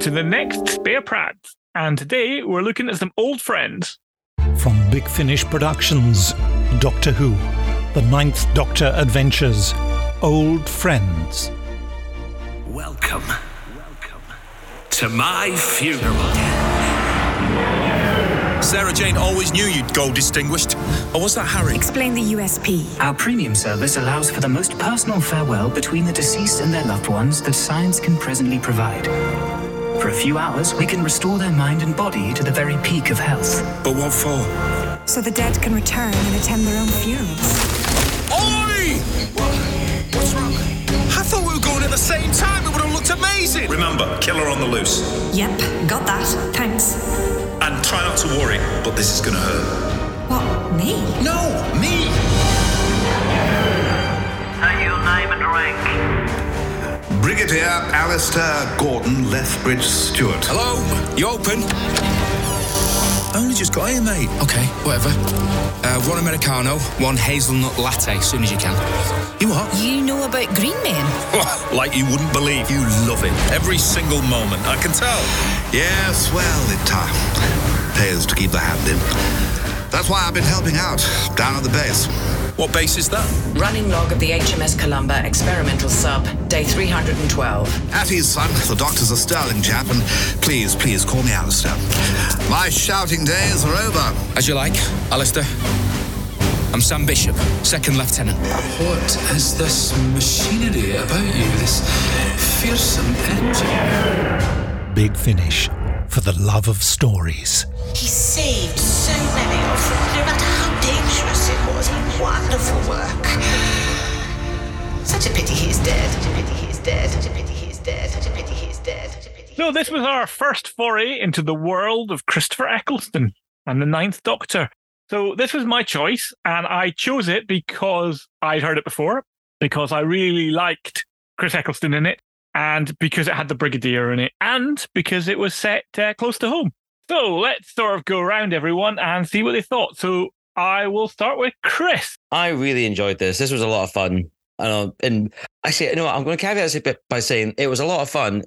welcome to the next Spare Pratt. And today we're looking at some old friends. From Big Finish Productions, Doctor Who, The Ninth Doctor Adventures, Old Friends. Welcome. Welcome to my funeral. Sarah Jane always knew you'd go distinguished. Or was that Harry? Explain the USP. Our premium service allows for the most personal farewell between the deceased and their loved ones that science can presently provide. For a few hours, we can restore their mind and body to the very peak of health. But what for? So the dead can return and attend their own funerals. Oi! What's wrong? I thought we were going at the same time. It would have looked amazing. Remember, killer on the loose. Yep, got that. Thanks. And try not to worry, but this is gonna hurt. What, me? No, me. Are you name and rank? Brigadier Alistair Gordon Lethbridge Stewart. Hello? You open? I only just got here, mate. Okay, whatever. Uh, one Americano, one hazelnut latte, as soon as you can. You what? You know about Green Men? like you wouldn't believe. You love it. Every single moment. I can tell. Yes, well, it uh, pays to keep the hand in. That's why I've been helping out down at the base. What base is that? Running log of the HMS Columba experimental sub, day 312. Attie's son, the doctor's a sterling chap, and please, please call me Alistair. My shouting days are over. As you like, Alistair. I'm Sam Bishop, second lieutenant. What is this machinery about you? This fearsome engine? Big Finish for the love of stories. He saved so many of them, no matter how dangerous it was. Wonderful work. Such a pity he is dead. Such a pity he is dead. Such a pity he is dead. Such a pity he is dead. Such a pity. So this was our first foray into the world of Christopher Eccleston and the Ninth Doctor. So this was my choice, and I chose it because I'd heard it before, because I really liked Chris Eccleston in it, and because it had the Brigadier in it, and because it was set uh, close to home. So let's sort of go around everyone and see what they thought. So I will start with Chris. I really enjoyed this. This was a lot of fun. Know, and actually, you know, what, I'm going to caveat this a bit by saying it was a lot of fun,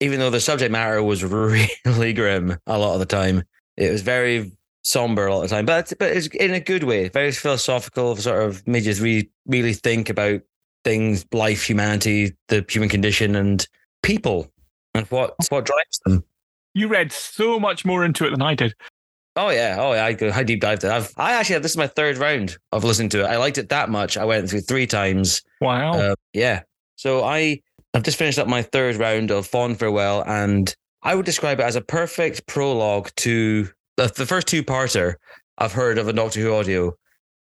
even though the subject matter was really grim a lot of the time. It was very somber a lot of the time, but but it's in a good way, very philosophical, sort of made you really really think about things, life, humanity, the human condition, and people, and what what drives them. You read so much more into it than I did. Oh yeah, oh yeah, I, I deep dived it. I've I actually this is my third round of listening to it. I liked it that much. I went through three times. Wow. Uh, yeah. So I I've just finished up my third round of Fond Farewell, and I would describe it as a perfect prologue to the, the first two parter I've heard of a Doctor Who audio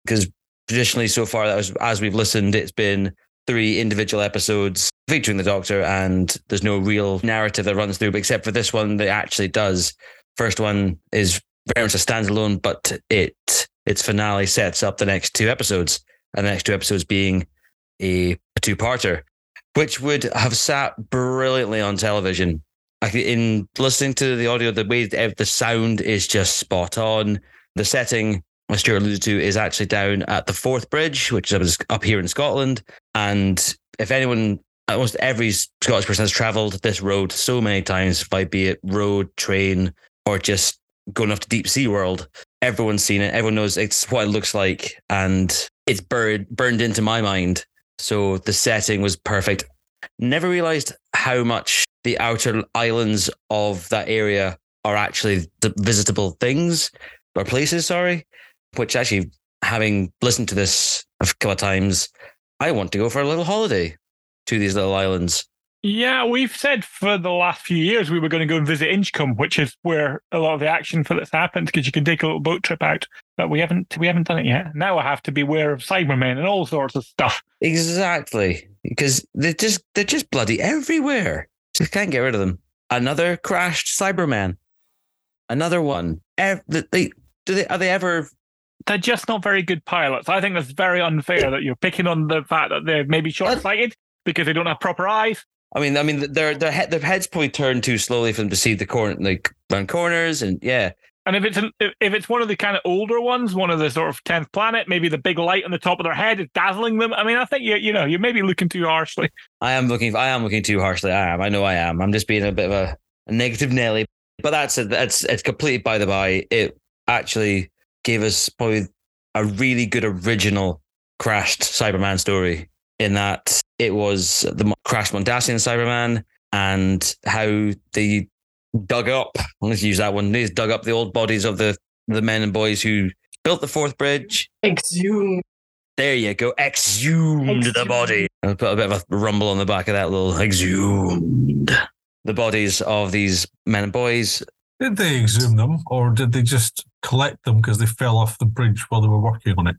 because traditionally so far that was as we've listened, it's been three individual episodes featuring the Doctor, and there's no real narrative that runs through, except for this one that actually does. First one is very much a standalone, but it its finale sets up the next two episodes, and the next two episodes being a, two-parter, which would have sat brilliantly on television. In listening to the audio, the way the sound is just spot on. The setting, as Stuart alluded to, is actually down at the Forth Bridge, which is up here in Scotland. And if anyone, almost every Scottish person has travelled this road so many times, by be it road, train, or just going off to deep sea world, everyone's seen it. Everyone knows it's what it looks like, and it's burned burned into my mind. So the setting was perfect. Never realized how much the outer islands of that area are actually the visitable things or places. Sorry, which actually, having listened to this a couple of times, I want to go for a little holiday to these little islands. Yeah, we've said for the last few years we were going to go and visit Inchcolm, which is where a lot of the action for this happened, because you can take a little boat trip out. But we haven't we haven't done it yet. Now I have to beware of Cybermen and all sorts of stuff. Exactly, because they're just they're just bloody everywhere. Just can't get rid of them. Another crashed Cyberman. Another one. Ev- they, do they are they ever they're just not very good pilots. I think that's very unfair that you're picking on the fact that they're maybe short sighted because they don't have proper eyes. I mean, I mean, their their head, their heads probably turn too slowly for them to see the corner, like round corners, and yeah. And if it's an, if it's one of the kind of older ones, one of the sort of tenth planet, maybe the big light on the top of their head is dazzling them. I mean, I think you you know you're maybe looking too harshly. I am looking. I am looking too harshly. I am. I know I am. I'm just being a bit of a a negative Nelly. But that's it. That's it's completely by the by. It actually gave us probably a really good original crashed Cyberman story in that it was the crashed Mondasian Cyberman and how they dug up. Let's use that one. They dug up the old bodies of the the men and boys who built the Forth Bridge. Exhumed. There you go. Exhumed, the body. I put a bit of a rumble on the back of that little exhumed. The bodies of these men and boys. Did they exhume them, or did they just collect them because they fell off the bridge while they were working on it?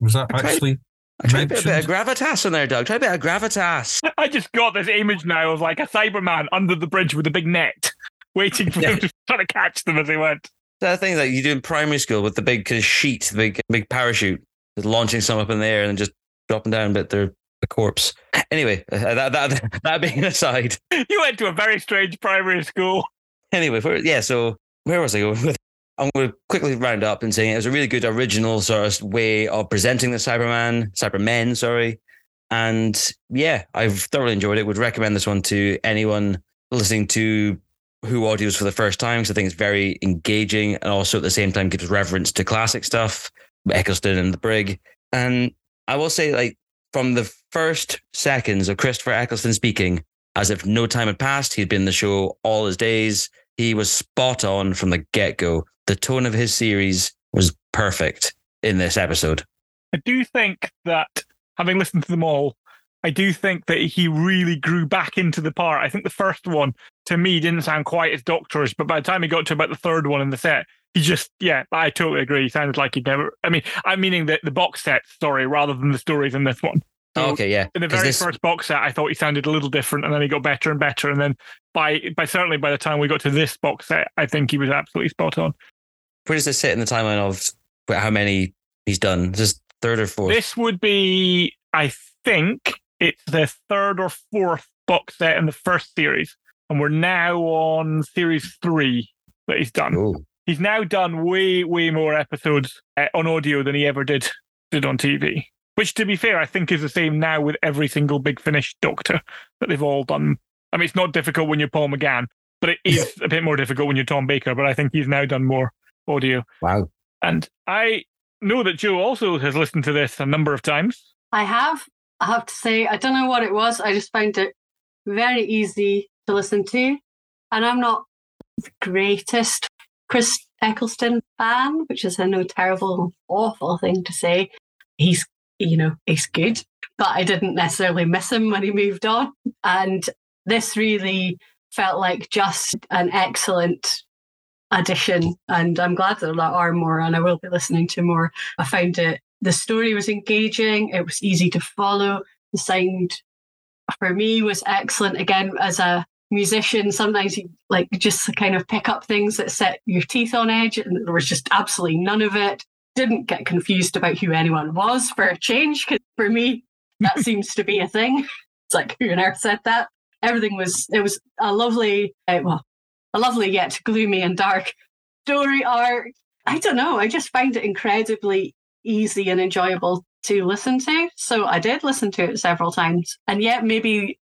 Was that actually? I tried a bit, a bit of gravitas in there, Doug. Try a bit of gravitas. I just got this image now of like a Cyberman under the bridge with a big net, waiting for them to try to catch them as they went. That thing that you do in primary school with the big kind of sheet, the big big parachute, just launching some up in the air and then just dropping down, but they're a corpse. Anyway, uh, that that that being aside. You went to a very strange primary school. Anyway, where, yeah. So where was I going with? I'm going to quickly round up and saying it was a really good original sort of way of presenting the Cyberman, Cybermen, sorry. And yeah, I've thoroughly enjoyed it. Would recommend this one to anyone listening to Who audios for the first time. So I think it's very engaging and also at the same time gives reverence to classic stuff, Eccleston and the Brig. And I will say, like, from the first seconds of Christopher Eccleston speaking, as if no time had passed, he'd been in the show all his days. He was spot on from the get go. The tone of his series was perfect in this episode. I do think that having listened to them all, I do think that he really grew back into the part. I think the first one to me didn't sound quite as doctorish, but by the time he got to about the third one in the set, he just yeah, I totally agree. He sounded like he'd never. I mean, I'm meaning the the box set story rather than the stories in this one. So oh, okay, yeah. In the very this- first box set, I thought he sounded a little different, and then he got better and better. And then by by certainly by the time we got to this box set, I think he was absolutely spot on. Where does this sit in the timeline of how many he's done? Just third or fourth? This would be, I think, it's the third or fourth box set in the first series, and we're now on series three that he's done. He's now done way, way more episodes uh, on audio than he ever did did on TV. Which, to be fair, I think is the same now with every single Big Finish Doctor that they've all done. I mean, it's not difficult when you're Paul McGann, but it is a bit more difficult when you're Tom Baker. But I think he's now done more audio. Wow. And I know that Jo also has listened to this a number of times. I have. I have to say, I don't know what it was. I just found it very easy to listen to. And I'm not the greatest Chris Eccleston fan, which is a no terrible, awful thing to say. He's, you know, he's good, but I didn't necessarily miss him when he moved on. And this really felt like just an excellent addition. And I'm glad that there are more, and I will be listening to more. I found it, the story was engaging, it was easy to follow, the sound for me was excellent. Again, as a musician, sometimes you like just kind of pick up things that set your teeth on edge, and there was just absolutely none of it. Didn't get confused about who anyone was for a change, because for me, that seems to be a thing. It's like who on earth said that? Everything was it was a lovely, uh, well, a lovely yet gloomy and dark story arc. I don't know. I just find it incredibly easy and enjoyable to listen to. So I did listen to it several times. And yet maybe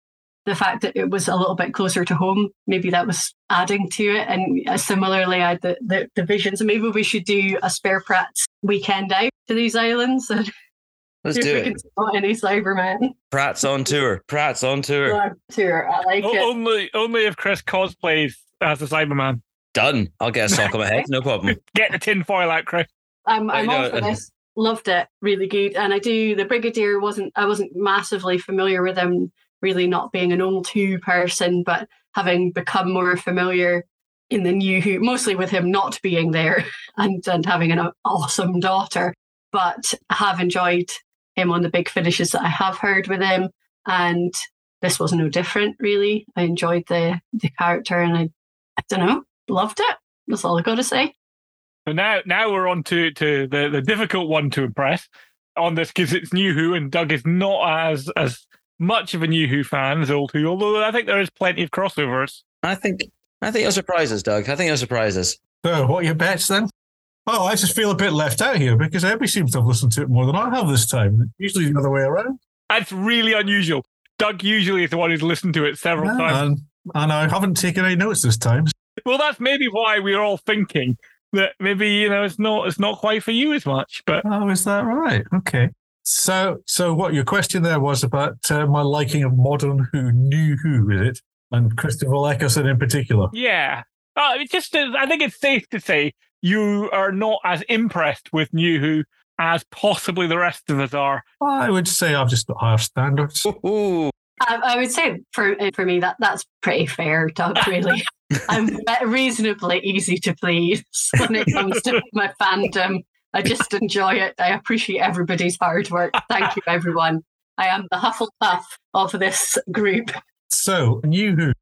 the fact that it was a little bit closer to home, maybe that was adding to it. And uh, similarly, I had the, the, the visions. Maybe we should do a spare Pratt's weekend out to these islands and Let's see if do we it. can spot any Cybermen. Pratt's on tour. Pratt's on tour. On Tour. I like O- it. only, only if Chris cosplays as a Cyberman. Done. I'll get a sock on my head. No problem. Get the tin foil out, Chris. I'm, I I'm all for this. Loved it. Really good. And I do the Brigadier wasn't I wasn't massively familiar with him, really not being an old Who person, but having become more familiar in the new Who, mostly with him not being there and and having an awesome daughter. But I have enjoyed him on the big finishes that I have heard with him. And this was no different, really. I enjoyed the the character and I I don't know, loved it. That's all I gotta say. So now, now we're on to, to the, the difficult one to impress on this because it's New Who and Doug is not as as much of a New Who fan as Old Who, although I think there is plenty of crossovers. I think I think you'll surprise us, Doug. I think you'll surprise us. So, what are your bets then? Oh, I just feel a bit left out here because Abby seems to have listened to it more than I have this time. Usually the other way around. That's really unusual. Doug usually is the one who's listened to it several Yeah, times. and and I haven't taken any notes this time. Well, that's maybe why we're all thinking that maybe you know it's not it's not quite for you as much. But oh, is that right? Okay. So, so what your question there was about uh, my liking of modern Who, new Who, is it, and Christopher Eccleston in particular? Yeah, uh, it just I think it's safe to say you are not as impressed with New Who as possibly the rest of us are. I would say I've just got higher standards. I, I would say for uh, for me that that's pretty fair, Doug. Really, I'm reasonably easy to please when it comes to my fandom. I just enjoy it. I appreciate everybody's hard work. Thank you, everyone. I am the Hufflepuff of this group. So, New Who,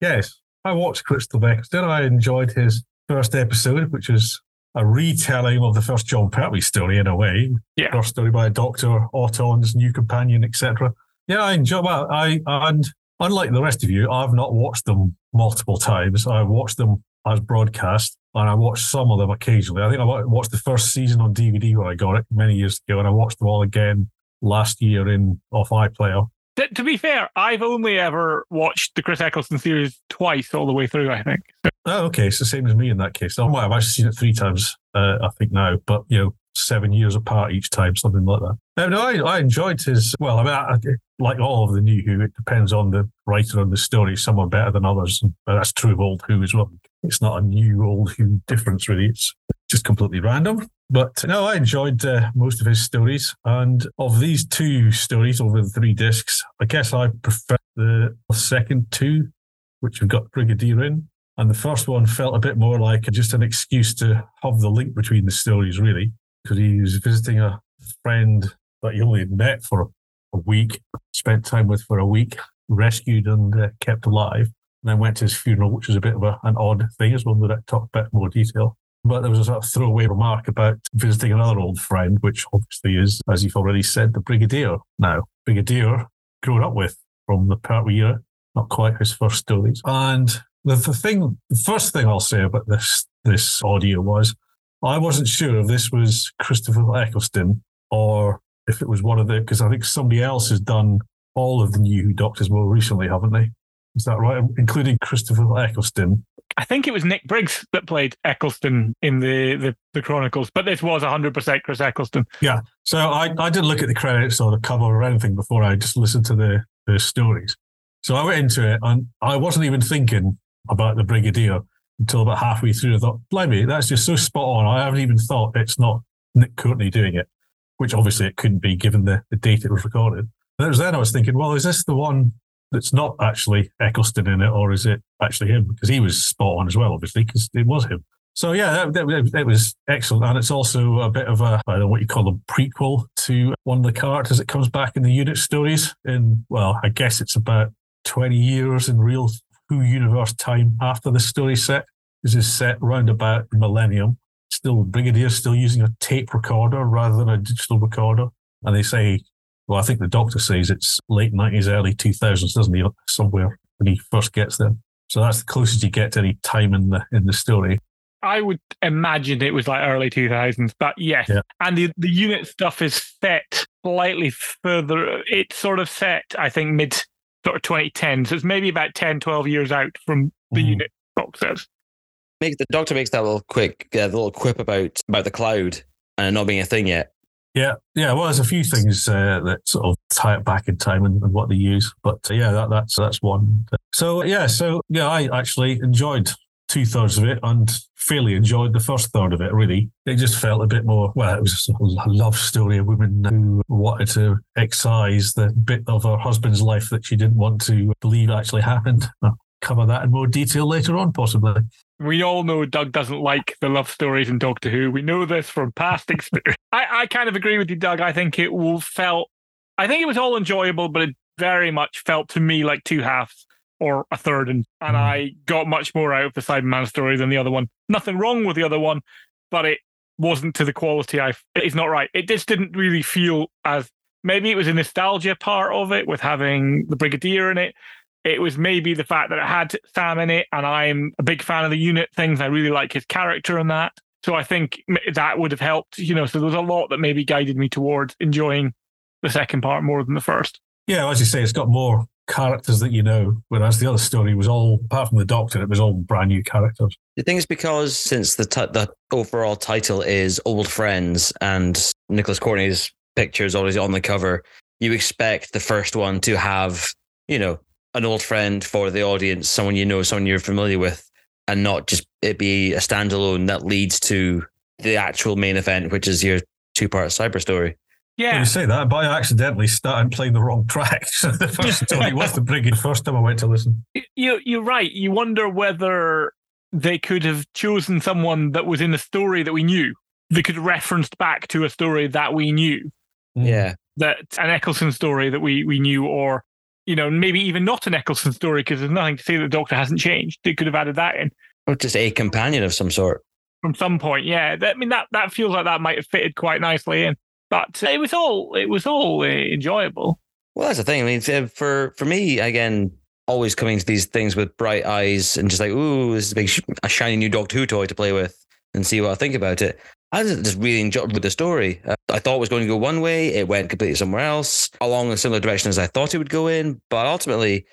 yes, I watched Christopher Eccleston. I enjoyed his first episode, which is a retelling of the first Jon Pertwee story in a way. Yeah. First story by Doctor Auton's new companion, etc. Yeah, I enjoy well, I and unlike the rest of you, I've not watched them multiple times. I've watched them as broadcast, and I watched some of them occasionally. I think I watched the first season on DVD when I got it many years ago, and I watched them all again last year in off iPlayer. To, to be fair, I've only ever watched the Chris Eccleston series twice all the way through. I think. Oh, okay. It's the same as me in that case. I might have actually seen it three times. Uh, I think now, but you know, seven years apart each time, something like that. No, I, I enjoyed his. Well, I mean, I, like all of the new Who, it depends on the writer and the story. Some are better than others, and that's true of old Who as well. It's not a new old Who difference, really. It's just completely random. But no, I enjoyed uh, most of his stories. And of these two stories over the three discs, I guess I prefer the second two, which have got Brigadier in. And the first one felt a bit more like just an excuse to have the link between the stories, really, because he was visiting a friend that he only met for a week, spent time with for a week, rescued and uh, kept alive and then went to his funeral, which was a bit of a, an odd thing, as one that I talk about in more detail. But there was a sort of throwaway remark about visiting another old friend, which obviously is, as you've already said, the Brigadier now. Brigadier, grown up with from the Pertwee era, not quite his first stories. And the, the thing, the first thing I'll say about this this audio was, I wasn't sure if this was Christopher Eccleston or if it was one of the, because I think somebody else has done all of the new Doctors more recently, haven't they? Is that right? Including Christopher Eccleston. I think it was Nick Briggs that played Eccleston in the, the, the Chronicles, but this was 100% Chris Eccleston. Yeah. So I, I didn't look at the credits or the cover or anything before I just listened to the, the stories. So I went into it and I wasn't even thinking about the Brigadier until about halfway through. I thought, blimey, that's just so spot on. I haven't even thought it's not Nick Courtney doing it, which obviously it couldn't be given the, the date it was recorded. And it was then I was thinking, well, is this the one that's not actually Eccleston in it, or is it actually him? Because he was spot on as well, obviously, because it was him. So yeah, that, that, was excellent, and it's also a bit of a I don't know what you call a prequel to one of the characters that comes back in the unit stories. In well, I guess it's about twenty years in real Who universe time after the story set. This is set round about millennium. Still, Brigadier still using a tape recorder rather than a digital recorder, and they say well, I think the doctor says it's late 90s, early 2000s, doesn't he? Somewhere when he first gets there. So that's the closest you get to any time in the in the story. I would imagine it was like early 2000s, but yes. Yeah. And the, the unit stuff is set slightly further. It's sort of set, I think, mid sort of 2010. So it's maybe about 10, 12 years out from the. Mhm. unit box sets. Make the doctor makes that little quick, uh, little quip about about the cloud and not being a thing yet. Yeah, yeah. Well, there's a few things uh, that sort of tie it back in time and, and what they use, but uh, yeah, that, that's that's one. So yeah, so yeah, I actually enjoyed two thirds of it and fairly enjoyed the first third of it. Really, it just felt a bit more. Well, it was a love story of women who wanted to excise the bit of her husband's life that she didn't want to believe actually happened. I'll cover that in more detail later on, possibly. We all know Doug doesn't like the love stories in Doctor Who. We know this from past experience. I, I kind of agree with you, Doug. I think it will felt. I think it was all enjoyable, but it very much felt to me like two halves or a third, and and hmm. I got much more out of the Cyberman story than the other one. Nothing wrong with the other one, but it wasn't to the quality I. It's not right. It just didn't really feel as. Maybe it was a nostalgia part of it with having the Brigadier in it. It was maybe the fact that it had Sam in it, and I'm a big fan of the unit things. I really like his character in that. So I think that would have helped, you know. So there was a lot that maybe guided me towards enjoying the second part more than the first. Yeah, as you say, it's got more characters that you know, whereas the other story was all, apart from the Doctor, it was all brand new characters. The thing is because since the t- the overall title is Old Friends and Nicholas Courtney's picture is always on the cover, you expect the first one to have, you know, an old friend for the audience, someone you know, someone you're familiar with, and not just it be a standalone that leads to the actual main event, which is your two part cyber story. Yeah. You say that, but I accidentally started playing the wrong track. So the first story was the Brigade first time I went to listen. You, you're right. You wonder whether they could have chosen someone that was in a story that we knew. They could have referenced back to a story that we knew. Mm. Yeah. That an Eccleston story that we, we knew, or, you know, maybe even not an Eccleston story because there's nothing to say that the Doctor hasn't changed. They could have added that in. Or just a companion of some sort. From some point, yeah. That, I mean, that, that feels like that might have fitted quite nicely in. But it was all it was all uh, enjoyable. Well, that's the thing. I mean, for for me, again, always coming to these things with bright eyes and just like, ooh, this is a big, a shiny new Doctor Who toy to play with and see what I think about it. I just really enjoyed the story. Uh, I thought it was going to go one way, it went completely somewhere else, along a similar direction as I thought it would go in. But ultimately,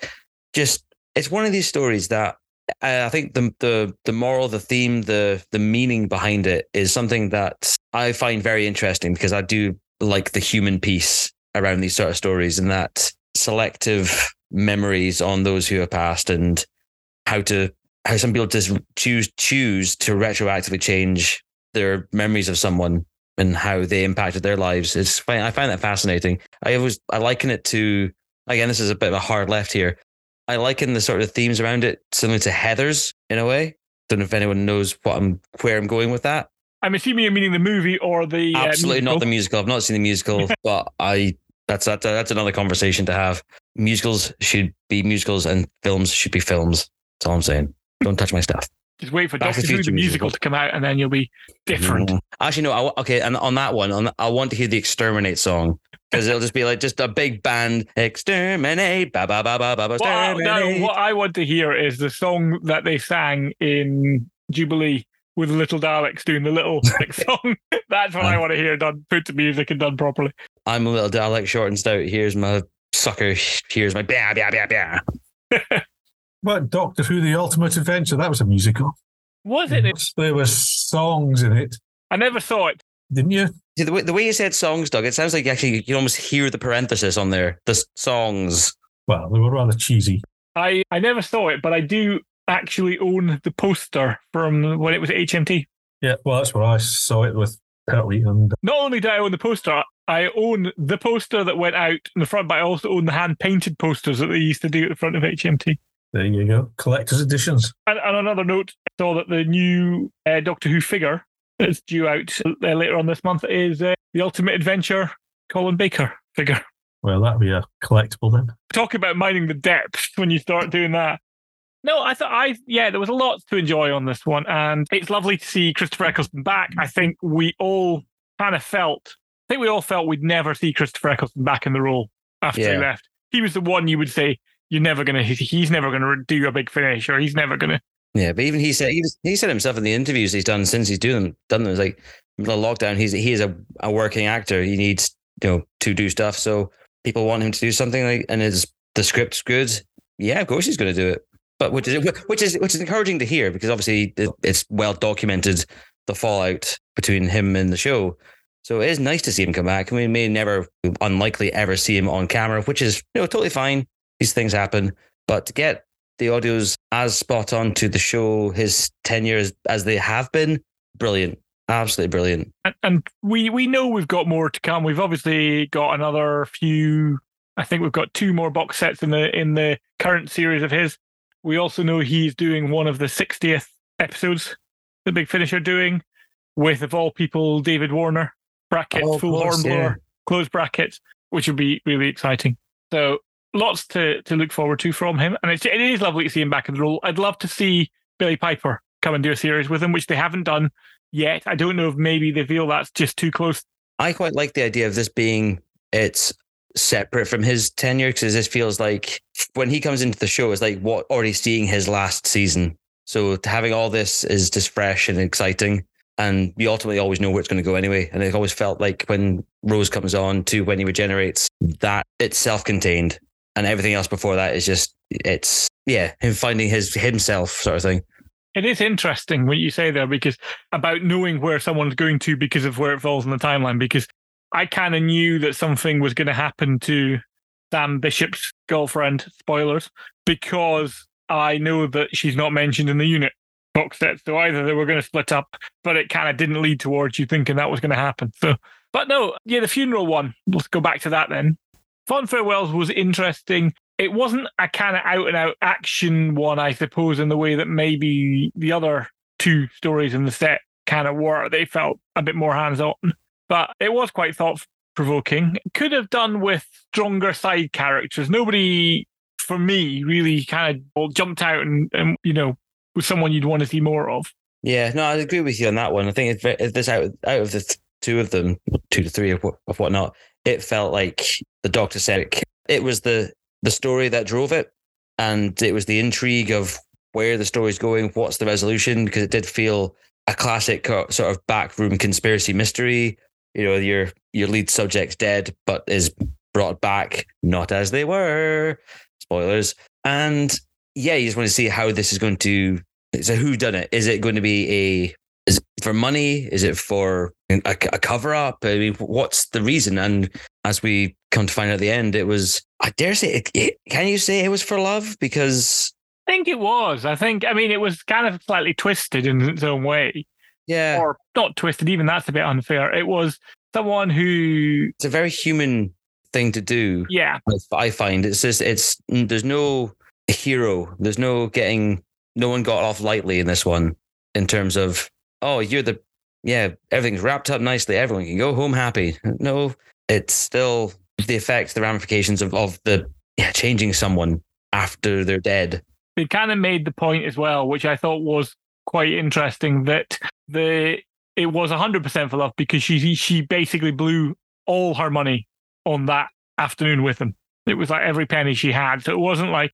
just it's one of these stories that I think the the the moral, the theme, the the meaning behind it is something that I find very interesting because I do like the human piece around these sort of stories and that selective memories on those who have passed and how to how some people just choose choose to retroactively change their memories of someone and how they impacted their lives. It's I find that fascinating. I was I liken it to again. This is a bit of a hard left here. I liken the sort of themes around it similar to Heathers in a way. Don't know if anyone knows what I'm where I'm going with that. I'm assuming you're meaning the movie or the uh, absolutely musical. not the musical. I've not seen the musical, but I that's that's that's another conversation to have. Musicals should be musicals, and films should be films. That's all I'm saying. Don't touch my stuff. Just wait for Back Doctor the Who the musical musical. to come out, and then you'll be different. Mm. Actually, no. I, okay, and on that one, on I want to hear the Exterminate song because it'll just be like just a big band Exterminate, ba ba ba ba ba ba. What I, no, what I want to hear is the song that they sang in Jubilee with the little Daleks doing the little like, song. That's what I want to hear done, put to music and done properly. I'm a little Dalek, short and stout. Here's my sucker. Here's my bah bah bah bah. But Doctor Who: The Ultimate Adventure, that was a musical. Was it? There were songs in it. I never saw it. Didn't you? See, the way, the way you said songs, Doug, it sounds like actually you can almost hear the parenthesis on there. The songs. Well, they were rather cheesy. I, I never saw it, but I do actually own the poster from when it was at HMT. Yeah, well, that's where I saw it with Pertwee and uh, Not only do I own the poster, I own the poster that went out in the front, but I also own the hand painted posters that they used to do at the front of HMT. There you go, collector's editions. And on another note, I saw that the new uh, Doctor Who figure that's due out uh, later on this month is uh, the Ultimate Adventure Colin Baker figure. Well, that'd be a collectible then. Talk about mining the depths when you start doing that. No, I thought I yeah, there was a lot to enjoy on this one, and it's lovely to see Christopher Eccleston back. I think we all kind of felt, I think we all felt we'd never see Christopher Eccleston back in the role after he left. He was the one you would say you're never gonna, he's never gonna do a big finish, or he's never gonna. Yeah, but even he said he, was, he said himself in the interviews he's done since he's doing done them. It's like the lockdown. He's he is a, a working actor. He needs you know to do stuff. So people want him to do something like, and his the script's good. Yeah, of course he's going to do it. But which is which is which is encouraging to hear because obviously it's well documented the fallout between him and the show. So it is nice to see him come back. And we may never, unlikely, ever see him on camera, which is you know totally fine. These things happen, but to get the audios as spot on to the show, his tenure as, as they have been, brilliant, absolutely brilliant. And, and we we know we've got more to come. We've obviously got another few. I think we've got two more box sets in the in the current series of his. We also know he's doing one of the 60th episodes. The Big Finish are doing with of all people David Warner brackets Oh, full course, hornblower yeah. closed brackets, which would be really exciting. So lots to to look forward to from him, and it's, it is lovely to see him back in the role. I'd love to see Billie Piper come and do a series with him, which they haven't done yet. I don't know if maybe they feel that's just too close. I quite like the idea of this being it's separate from his tenure because this feels like when he comes into the show, it's like what already seeing his last season. So having all this is just fresh and exciting. And you ultimately always know where it's going to go anyway. And it always felt like when Rose comes on to when he regenerates, that it's self contained. And everything else before that is just it's yeah him finding his himself sort of thing. It is interesting what you say there because about knowing where someone's going to because of where it falls in the timeline. Because I kind of knew that something was going to happen to Sam Bishop's girlfriend. Spoilers, because I know that she's not mentioned in the unit box set. So either they were going to split up, but it kind of didn't lead towards you thinking that was going to happen. So, but no, yeah, the funeral one. Let's go back to that then. Fond Farewells was interesting. It wasn't a kind of out and out action one, I suppose, in the way that maybe the other two stories in the set kind of were. They felt a bit more hands on, but it was quite thought provoking. Could have done with stronger side characters. Nobody, for me, really kind of jumped out and, and you know, was someone you'd want to see more of. Yeah, no, I agree with you on that one. I think if this out out of the th- two of them, two to three of, what, of whatnot, it felt like the Doctor said it, was the the story that drove it, and it was the intrigue of where the story's going, what's the resolution, because it did feel a classic uh, sort of backroom conspiracy mystery. You know, your your lead subject's dead, but is brought back not as they were. Spoilers. And yeah, you just want to see how this is going to. It's a who done it. Is it going to be a is it for money? Is it for a, a cover up? I mean, what's the reason? And as we come to find out at the end, it was. I dare say, it, it, can you say it was for love? Because I think it was. I think. I mean, it was kind of slightly twisted in its own way. Yeah, or not twisted. Even that's a bit unfair. It was someone who. It's a very human thing to do. Yeah, I find it's just it's there's no hero. There's no getting. No one got off lightly in this one in terms of oh you're the yeah everything's wrapped up nicely. Everyone can go home happy. No, it's still the effects, the ramifications of of the yeah, changing someone after they're dead. They kind of made the point as well, which I thought was quite interesting that the it was 100% for love because she she basically blew all her money on that afternoon with him. It was like every penny she had. So it wasn't like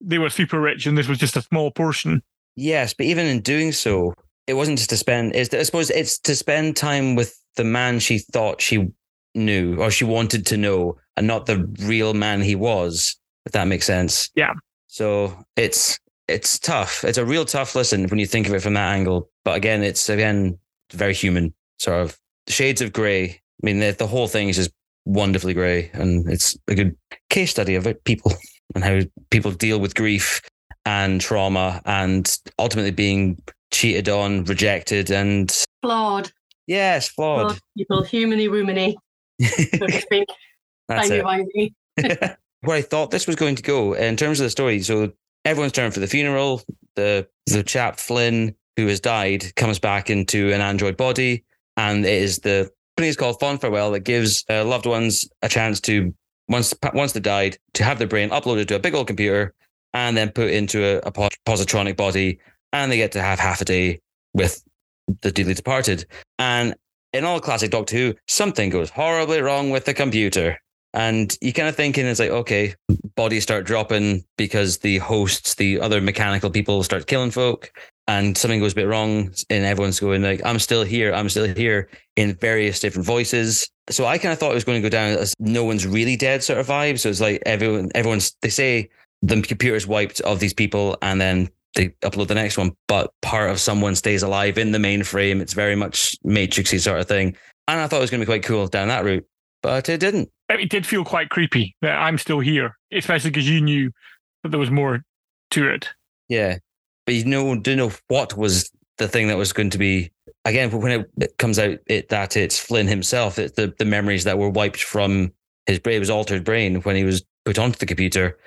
they were super rich and this was just a small portion. Yes, but even in doing so, it wasn't just to spend. It's, I suppose it's to spend time with the man she thought she knew or she wanted to know, and not the real man he was. If that makes sense. Yeah. So it's it's tough. It's a real tough listen when you think of it from that angle. But again, it's again very human, sort of shades of grey. I mean, the, the whole thing is just wonderfully grey, and it's a good case study of it. People and how people deal with grief and trauma and ultimately being cheated on, rejected, and flawed. Yes, flawed. flawed people, humany, womany, so to speak. That's it. Where I thought this was going to go in terms of the story. So everyone's turned for the funeral. The the chap Flynn who has died comes back into an android body, and it is the company is called Fond Farewell that gives uh, loved ones a chance to once once they died to have their brain uploaded to a big old computer and then put into a, a positronic body, and they get to have half a day with the dearly departed. And in all classic Doctor Who, something goes horribly wrong with the computer. And you kind of thinking it's like, okay, bodies start dropping because the hosts, the other mechanical people start killing folk and something goes a bit wrong and everyone's going like i'm still here i'm still here in various different voices so i kind of thought it was going to go down as no one's really dead sort of vibe so it's like everyone everyone's they say the computer's wiped of these people and then they upload the next one. But part of someone stays alive in the mainframe. It's very much matrixy sort of thing. And i thought it was going to be quite cool down that route but it didn't. It did feel quite creepy that i'm still here especially because you knew that there was more to it. Yeah but you know, do know what was the thing that was going to be. Again when it comes out it, that it's Flynn himself. It's the the memories that were wiped from his brain, his altered brain when he was put onto the computer.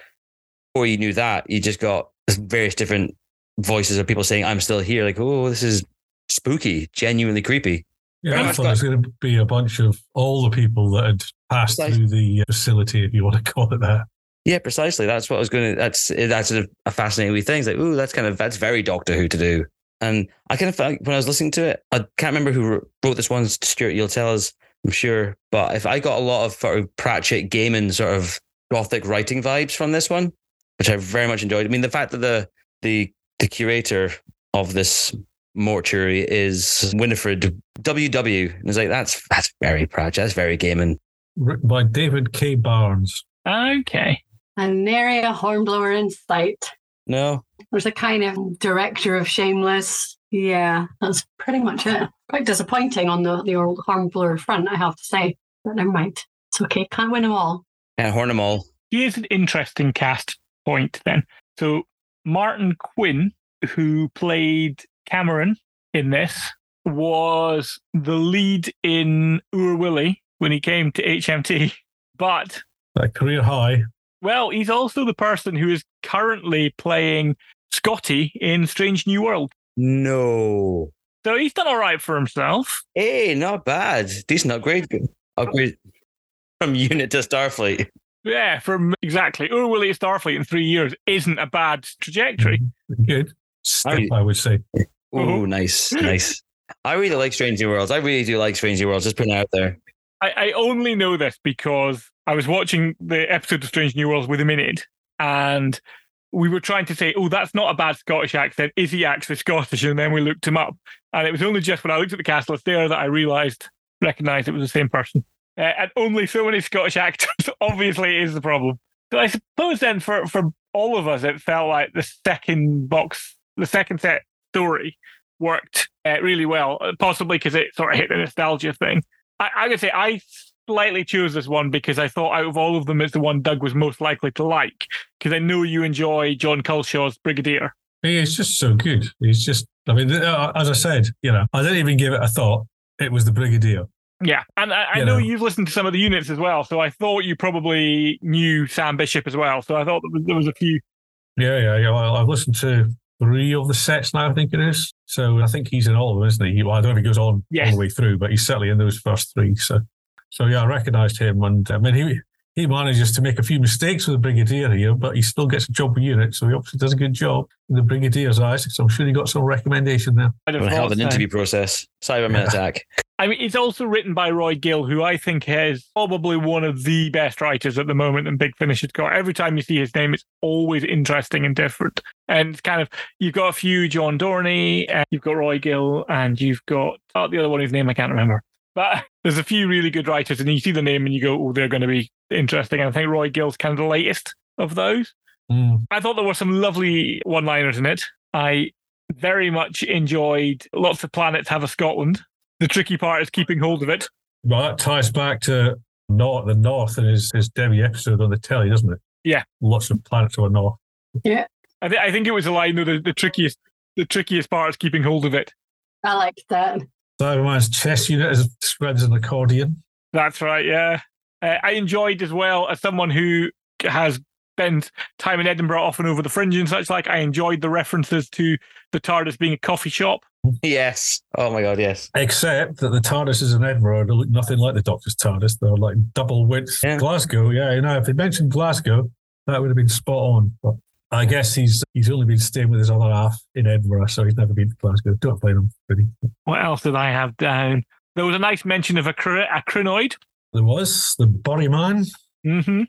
Before you knew that, you just got various different voices of people saying, "I'm still here." Like, oh, this is spooky, genuinely creepy. Yeah, I thought it was going to be a bunch of all the people that had passed through the uh, facility, if you want to call it that. Yeah, precisely. That's what I was going to. That's that's a, a fascinating thing. It's like, ooh, that's kind of that's very Doctor Who to do. And I kind of felt when I was listening to it, I can't remember who wrote this one. Stuart, you'll tell us, I'm sure. But if I got a lot of sort of Pratchett gaming sort of gothic writing vibes from this one, which I very much enjoyed. I mean, the fact that the the the curator of this mortuary is Winifred WW, and it's like that's that's very Pratchett. That's very gaming. Written by David K. Barnes. Okay. And nary a hornblower in sight. No. There's a kind of director of Shameless. Yeah, that's pretty much it. Quite disappointing on the, the old hornblower front, I have to say. But never mind. It's okay. Can't win them all. Can't horn them all. Here's an interesting cast point then. So Martin Quinn, who played Cameron in this, was the lead in Ur Willie when he came to HMT. But a career high. Well, he's also the person who is currently playing Scotty in Strange New World. No. So he's done all right for himself. Hey, not bad. Decent upgrade. Upgrade from unit to Starfleet. Yeah, from exactly. Oh, Ur Willie to Starfleet in three years isn't a bad trajectory. Mm-hmm. Good. Step, I would say. Oh, nice, nice. I really like Strange New Worlds. I really do like Strange New Worlds. Just putting it out there. I, I only know this because I was watching the episode of Strange New Worlds with him in it, and we were trying to say, "Oh, that's not a bad Scottish accent. Is he actually Scottish?" And then we looked him up, and it was only just when I looked at the cast list there that I realised, recognised it was the same person. Uh, and only so many Scottish actors, obviously, is the problem. So I suppose then, for for all of us, it felt like the second box, the second set story worked uh, really well, possibly because it sort of hit the nostalgia thing. I, I would say I slightly chose this one because I thought out of all of them, it's the one Doug was most likely to like because I know you enjoy Jon Culshaw's Brigadier. He is just so good. He's just, I mean, uh, as I said, you know, I didn't even give it a thought. It was the Brigadier. Yeah, and I, I You know, know. you've listened to some of the units as well, so I thought you probably knew Sam Bishop as well. So I thought there was, there was a few. Yeah, yeah, yeah. Well, I've listened to three of the sets now, I think it is. So I think he's in all of them, isn't he? Well, I don't know if he goes on all the way through, but he's certainly in those first three. So, so yeah, I recognised him, and I mean, he he manages to make a few mistakes with the Brigadier here, but he still gets a job with unit, so he obviously does a good job in the Brigadier's eyes. So I'm sure he got some recommendation there. I'd have Gonna have an interview process. Cyberman attack. I mean, it's also written by Roy Gill, who I think is probably one of the best writers at the moment in Big Finish has got. Every time you see his name, it's always interesting and different. And it's kind of, you've got a few John Dorney, and you've got Roy Gill, and you've got oh, the other one whose name I can't remember. But there's a few really good writers, and you see the name and you go, oh, they're going to be interesting. And I think Roy Gill's kind of the latest of those. Mm. I thought there were some lovely one liners in it. I very much enjoyed Lots of Planets Have a Scotland. The tricky part is keeping hold of it. Well, that ties back to North, the North and his, his Debbie episode on the telly, doesn't it? Yeah. Lots of planets of the North. Yeah, I, th- I think it was a line though, the, the trickiest the trickiest part is keeping hold of it. I like that. Cyberman's chess unit is described as an accordion. That's right, yeah. Uh, I enjoyed as well as someone who has spent time in Edinburgh often over the fringe and such like. I enjoyed the references to the TARDIS being a coffee shop. Yes. Oh my god, yes. Except that the TARDIS is in Edinburgh they look nothing like the Doctor's TARDIS. They're like double width. Glasgow, yeah, you know, if they mentioned Glasgow, that would have been spot on. But I guess he's he's only been staying with his other half in Edinburgh, so he's never been to Glasgow. Don't blame him, really. What else did I have down? There was a nice mention of a, cr- a crinoid. There was the Burry Man, mm-hmm.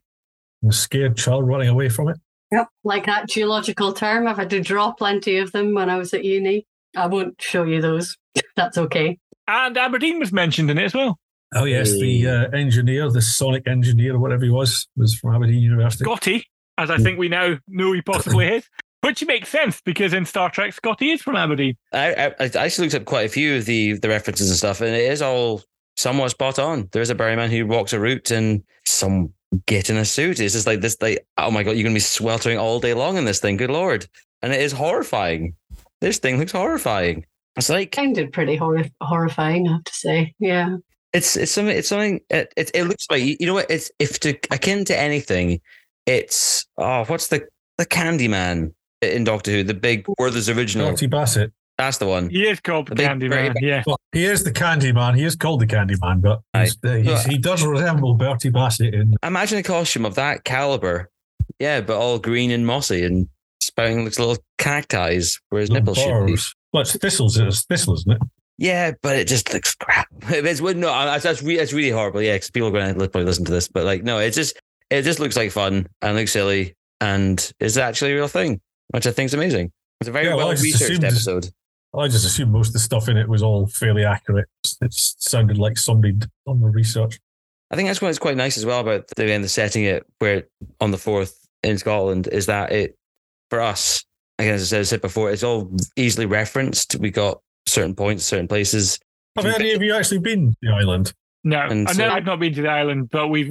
the scared child running away from it. Yep. Like that geological term. I've had to draw plenty of them when I was at uni. I won't show you those. That's okay. And Aberdeen was mentioned in it as well. Oh yes, the uh, engineer, the sonic engineer or whatever he was, was from Aberdeen University. Scotty, as I think we now know he possibly is. Which makes sense because in Star Trek, Scotty is from Aberdeen. I, I, I actually looked up quite a few of the, the references and stuff, and it is all somewhat spot on. There is a Burryman who walks a route and some get in a suit. It's just like this, like, oh my God, you're going to be sweltering all day long in this thing. Good Lord. And it is horrifying. This thing looks horrifying. It's like Sounded pretty hor- horrifying, I have to say. Yeah. it's it's something it's something it, it, it looks like you know what it's if to akin to anything it's oh what's the the Kandyman in Doctor Who the big Werther's original Bertie Bassett. that's the one He is called the big Kandy Man. Yeah. Well, he is the Kandy Man. He is called the Kandy Man, but he's, uh, he's, he does resemble Bertie Bassett in imagine a costume of that caliber yeah but all green and mossy and spouting looks little cacti where his nipples should be. Well, it's thistles. It's thistle, isn't it? Yeah, but it just looks crap. It's no, that's that's, re- that's really horrible. Yeah, because people are going to probably listen to this, but like, no, it's just it just looks like fun and looks silly and is actually a real thing, which I think is amazing. It's a very Yeah, well, well researched assumed- episode. I just assumed most of the stuff in it was all fairly accurate. It sounded like somebody done the research. I think that's why it's quite nice as well about the end the setting it where on the Forth in Scotland is that it for us, again, as I said before, it's all easily referenced. We got certain points, certain places. Have any of you actually been to the island? No, And I so- I've not been to the island, but we've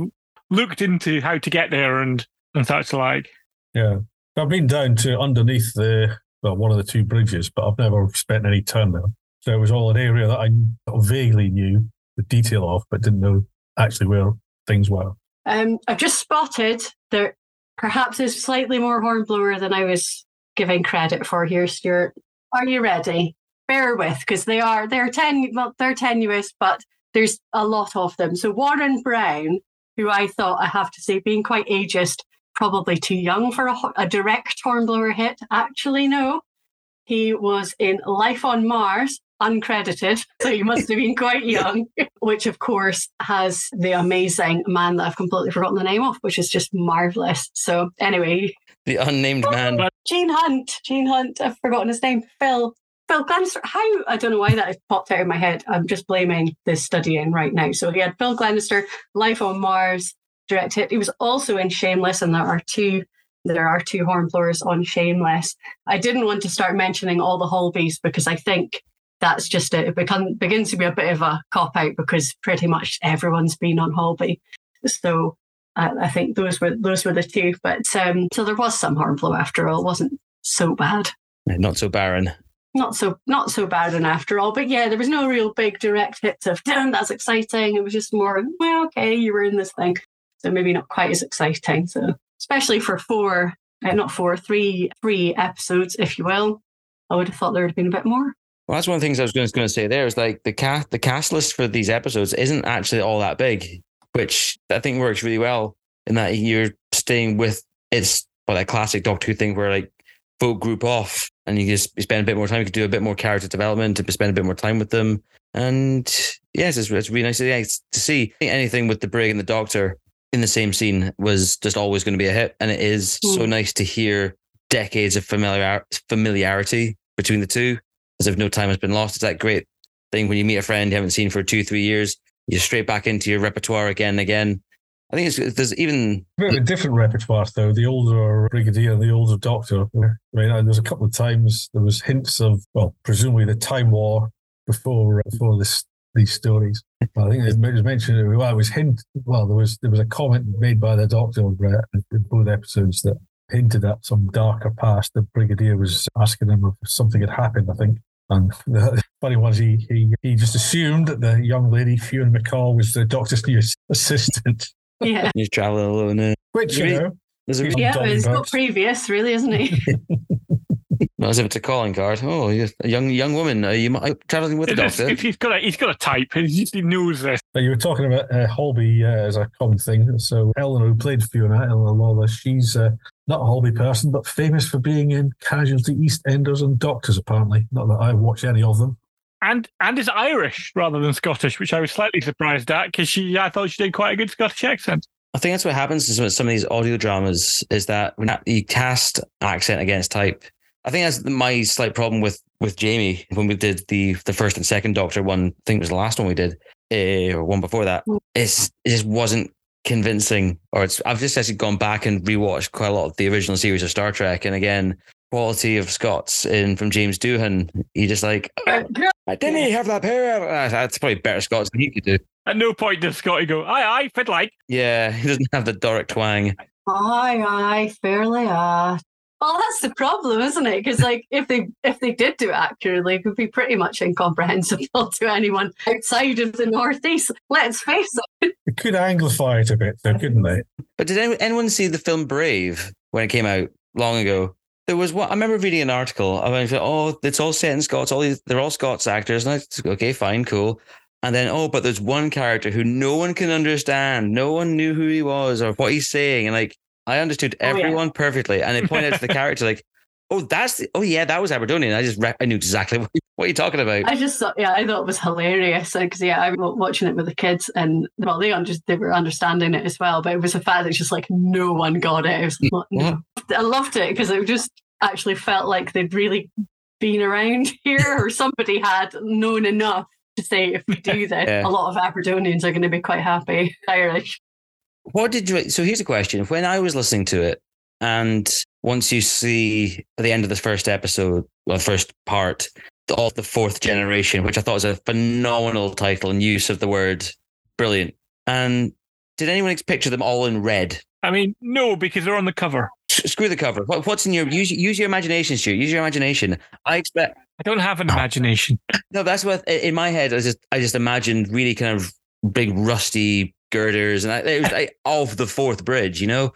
looked into how to get there and and such like. Yeah. I've been down to underneath the, well, one of the two bridges, but I've never spent any time there. So it was all an area that I vaguely knew the detail of, but didn't know actually where things were. Um, I've just spotted there perhaps is slightly more hornblower than I was giving credit for here, Stuart. Are you ready? Bear with, because they are they're ten well, they're tenuous, but there's a lot of them. So Warren Brown, who I thought I have to say, being quite ageist, probably too young for a, a direct hornblower hit. Actually, no. He was in Life on Mars, uncredited, so he must have been quite young, which of course has the amazing man that I've completely forgotten the name of, which is just marvelous. So anyway, The unnamed man. Gene Hunt, Gene Hunt, I've forgotten his name, Phil. Phil Glenister, how, I don't know why that has popped out of my head. I'm just blaming the studying right now. So he had Phil Glenister, Life on Mars, direct hit. He was also in Shameless, and there are two there are two hornblowers on Shameless. I didn't want to start mentioning all the Holbys because I think that's just a, it become, begins to be a bit of a cop out because pretty much everyone's been on Holby. So uh, I think those were those were the two. But um, so there was some Hornblow after all. It wasn't so bad. Not so barren. Not so not so bad and after all. But yeah, there was no real big direct hits of damn that's exciting. It was just more, well, okay, you were in this thing. So maybe not quite as exciting. So especially for four, uh, not four, three, three episodes, if you will. I would have thought there would have been a bit more. Well, that's one of the things I was going to say there is like the cast the cast list for these episodes isn't actually all that big, which I think works really well in that you're staying with it's well that classic Doctor Who thing where like folk group off and you just spend a bit more time, you could do a bit more character development, to spend a bit more time with them. And yes, it's, it's really nice to, yeah, to see. Anything with the Brig and the Doctor in the same scene was just always going to be a hit. And it is so Hmm. nice to hear decades of familiar, familiarity between the two as if no time has been lost. It's that great thing when you meet a friend you haven't seen for two, three years, you're straight back into your repertoire again and again. I think it's there's even A bit of a different repertoire, though. The older Brigadier and the older Doctor. I mean, uh, there's a couple of times there was hints of, well, presumably the Time War before before this these stories. I think it was mentioned. Well, it was hint. Well, there was there was a comment made by the Doctor uh, in both episodes that hinted at some darker past. The Brigadier was asking him if something had happened. I think. And the funny was he he he just assumed that the young lady Fiona McCall was the Doctor's new assistant. Yeah. you're traveling alone. Uh, Which you Really? know, there's a He's Yeah, Dolly but he's got previous, really, isn't he? not as if it's a calling card. Oh, you're a young young woman. Are you mi- traveling with the It's- doctor? If he's got a he's got a type. He usually knows this. Now, you were talking about uh, Holby uh, as a common thing. So Eleanor, who played Fiona, Eleanor Lawless, she's uh, not a Holby person, but famous for being in Casualty, EastEnders, and Doctors. Apparently, not that I've watched any of them. And and is Irish rather than Scottish, which I was slightly surprised at because she I thought she did quite a good Scottish accent. I think that's what happens is with some of these audio dramas is that when you cast accent against type. I think that's my slight problem with with Jamie when we did the the first and second Doctor one. I think it was the last one we did, uh, or one before that. It's it just wasn't convincing. Or it's I've just actually gone back and rewatched quite a lot of the original series of Star Trek, and again, quality of Scots in from James Doohan. He just like, "Oh, didn't he have that pair? Ah, That's probably better Scots than he could do. At no point does Scotty go, aye, aye, fit like. Yeah, he doesn't have the Doric twang. Aye, aye, fairly aye. Well, that's the problem, isn't it? Because like, if they if they did do it accurately, it would be pretty much incomprehensible to anyone outside of the northeast. Let's face it. They could anglify it a bit, though, couldn't they? But did anyone, anyone see the film Brave when it came out long ago? There was one. I remember reading an article about oh, it's all set in Scots. All these, they're all Scots actors. And I was, okay, fine, cool. And then oh, but there's one character who no one can understand. No one knew who he was or what he's saying. And like I understood Oh, yeah. everyone perfectly. And they pointed out to the character like, oh, that's the, oh yeah, that was Aberdonian. I just re- I knew exactly what, what you're talking about. I just thought, yeah, I thought it was hilarious uh, because yeah, I was watching it with the kids and well, they under- they were understanding it as well, but it was a fact that just like no one got it. It was mm, like, no. I loved it because it just actually felt like they'd really been around here or somebody had known enough to say if we do this, Yeah. a lot of Aberdonians are going to be quite happy Irish. What did you? So here's a question. When I was listening to it, And once you see at the end of the first episode, well, first part, of the Forth Generation, which I thought was a phenomenal title and use of the word brilliant. And did anyone picture them all in red? I mean, no, because they're on the cover. Screw the cover. What, what's in your use? Use your imagination, Stuart. Use your imagination. I expect. I don't have an imagination. No, that's what in my head. I just I just imagined really kind of big rusty girders, and I, it was like, of the Forth Bridge, you know.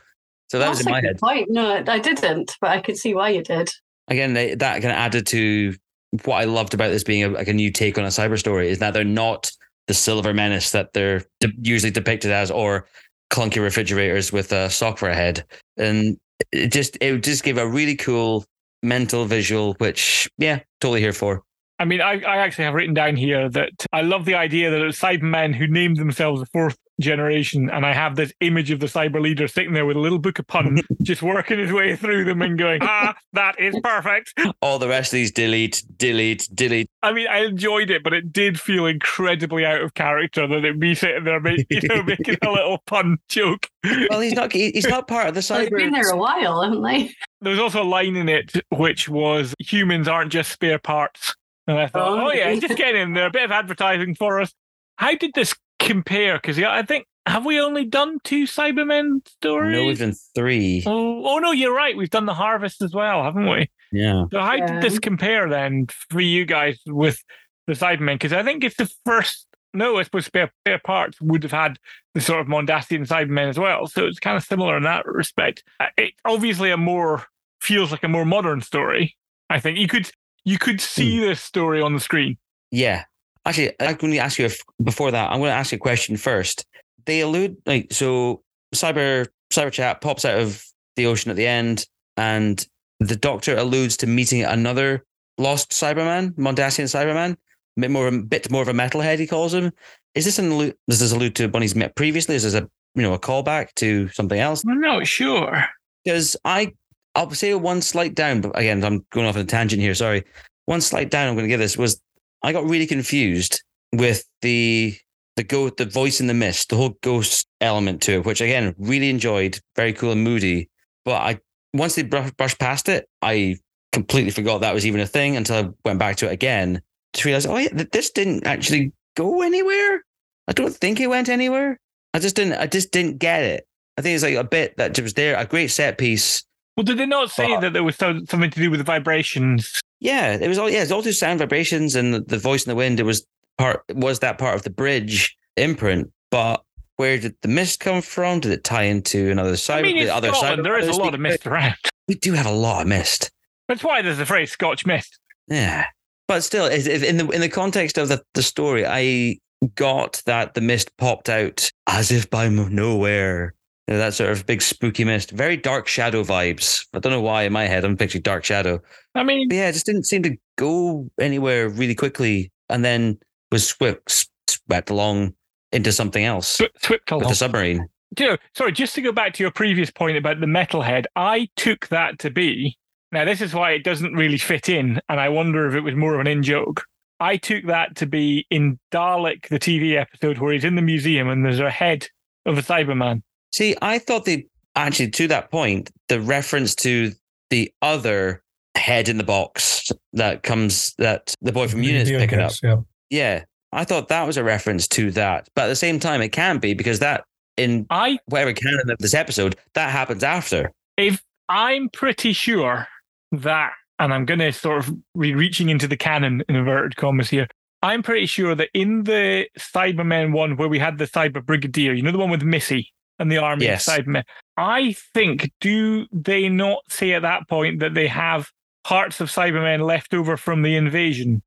So that That's was in a my good head. Point. No, I didn't, but I could see why you did. Again, they, that kind of added to what I loved about this being a, like a new take on a cyber story is that they're not the silver menace that they're de- usually depicted as, or clunky refrigerators with a sock for a head, and it just it would just give a really cool mental visual, which yeah, totally here for. I mean, I, I actually have written down here that I love the idea that it's Cybermen who named themselves the Forth generation, and I have this image of the cyber leader sitting there with a little book of puns, just working his way through them and going, ah, that is perfect. All the rest of these delete, delete, delete. I mean, I enjoyed it, but it did feel incredibly out of character that it'd be sitting there, make, you know, making a little pun joke. Well, he's not he's not part of the Well, They've cyber. been there a while, haven't they? There was also a line in it which was humans aren't just spare parts. And I thought, Oh, oh, yeah, just get in there, a bit of advertising for us. How did this compare? Because yeah, I think, have we only done two Cybermen stories? No, we've done three. Oh, oh, no, you're right. We've done the Harvest as well, haven't we? Yeah. So how did this compare then for you guys with the Cybermen? Because I think it's the first. No, I suppose spare, spare parts would have had the sort of Mondasian Cybermen as well. So it's kind of similar in that respect. Uh, It obviously a more feels like a more modern story. I think you could you could see this story on the screen. Yeah. Actually, I'm going to ask you if, before that. I'm going to ask you a question first. They allude like so. Cyber Cyber Chat pops out of the ocean at the end, and the Doctor alludes to meeting another lost Cyberman, Mondasian Cyberman, a bit more a bit more of a metalhead. He calls him. Is this an allude, does this allude to he's met previously? Is this a you know a callback to something else? I'm not sure. because I I'll say one slight down, but again, I'm going off on a tangent here. Sorry. One slight down I'm going to give this was I got really confused with the the go the voice in the mist, the whole ghost element to it, which again really enjoyed, very cool and moody. But I once they brush, brushed past it, I completely forgot that was even a thing until I went back to it again to realize, oh yeah, this didn't actually go anywhere. I don't think it went anywhere. I just didn't. I just didn't get it. I think it's like a bit that was there, a great set piece. Well, did they not say that there was something to do with the vibrations? Yeah, it was all yeah, it's all through sound vibrations and the, the voice in the wind. It was part was that part of the bridge imprint, but where did the mist come from? Did it tie into another side? I mean, the other Scotland, side? there is a lot of mist around. We do have a lot of mist. That's why there's the phrase Scotch mist. Yeah, but still, in the in the context of the, the story, I got that the mist popped out as if by nowhere. You know, that sort of big spooky mist, very dark shadow vibes. I don't know why in my head I'm picturing dark shadow. I mean, But yeah, it just didn't seem to go anywhere really quickly, and then was swept swept along into something else Sw- swept with along. the submarine. Do you know, sorry, just to go back to your previous point about the metalhead, I took that to be. Now, this is why it doesn't really fit in, and I wonder if it was more of an in joke. I took that to be in Dalek, the TV episode where he's in the museum and there's a head of a Cyberman. See, I thought the actually to that point, the reference to the other head in the box that comes that the boy from Unit's Yeah, picking up. Yeah. Yeah, I thought that was a reference to that, but at the same time, it can't be because that in I whatever canon of this episode that happens after. If I'm pretty sure that, and I'm going to sort of be reaching into the canon in inverted commas here. I'm pretty sure that in the Cybermen one where we had the Cyber Brigadier, you know, the one with Missy and the army Yes. of Cybermen, I think, do they not say at that point that they have parts of Cybermen left over from the invasion?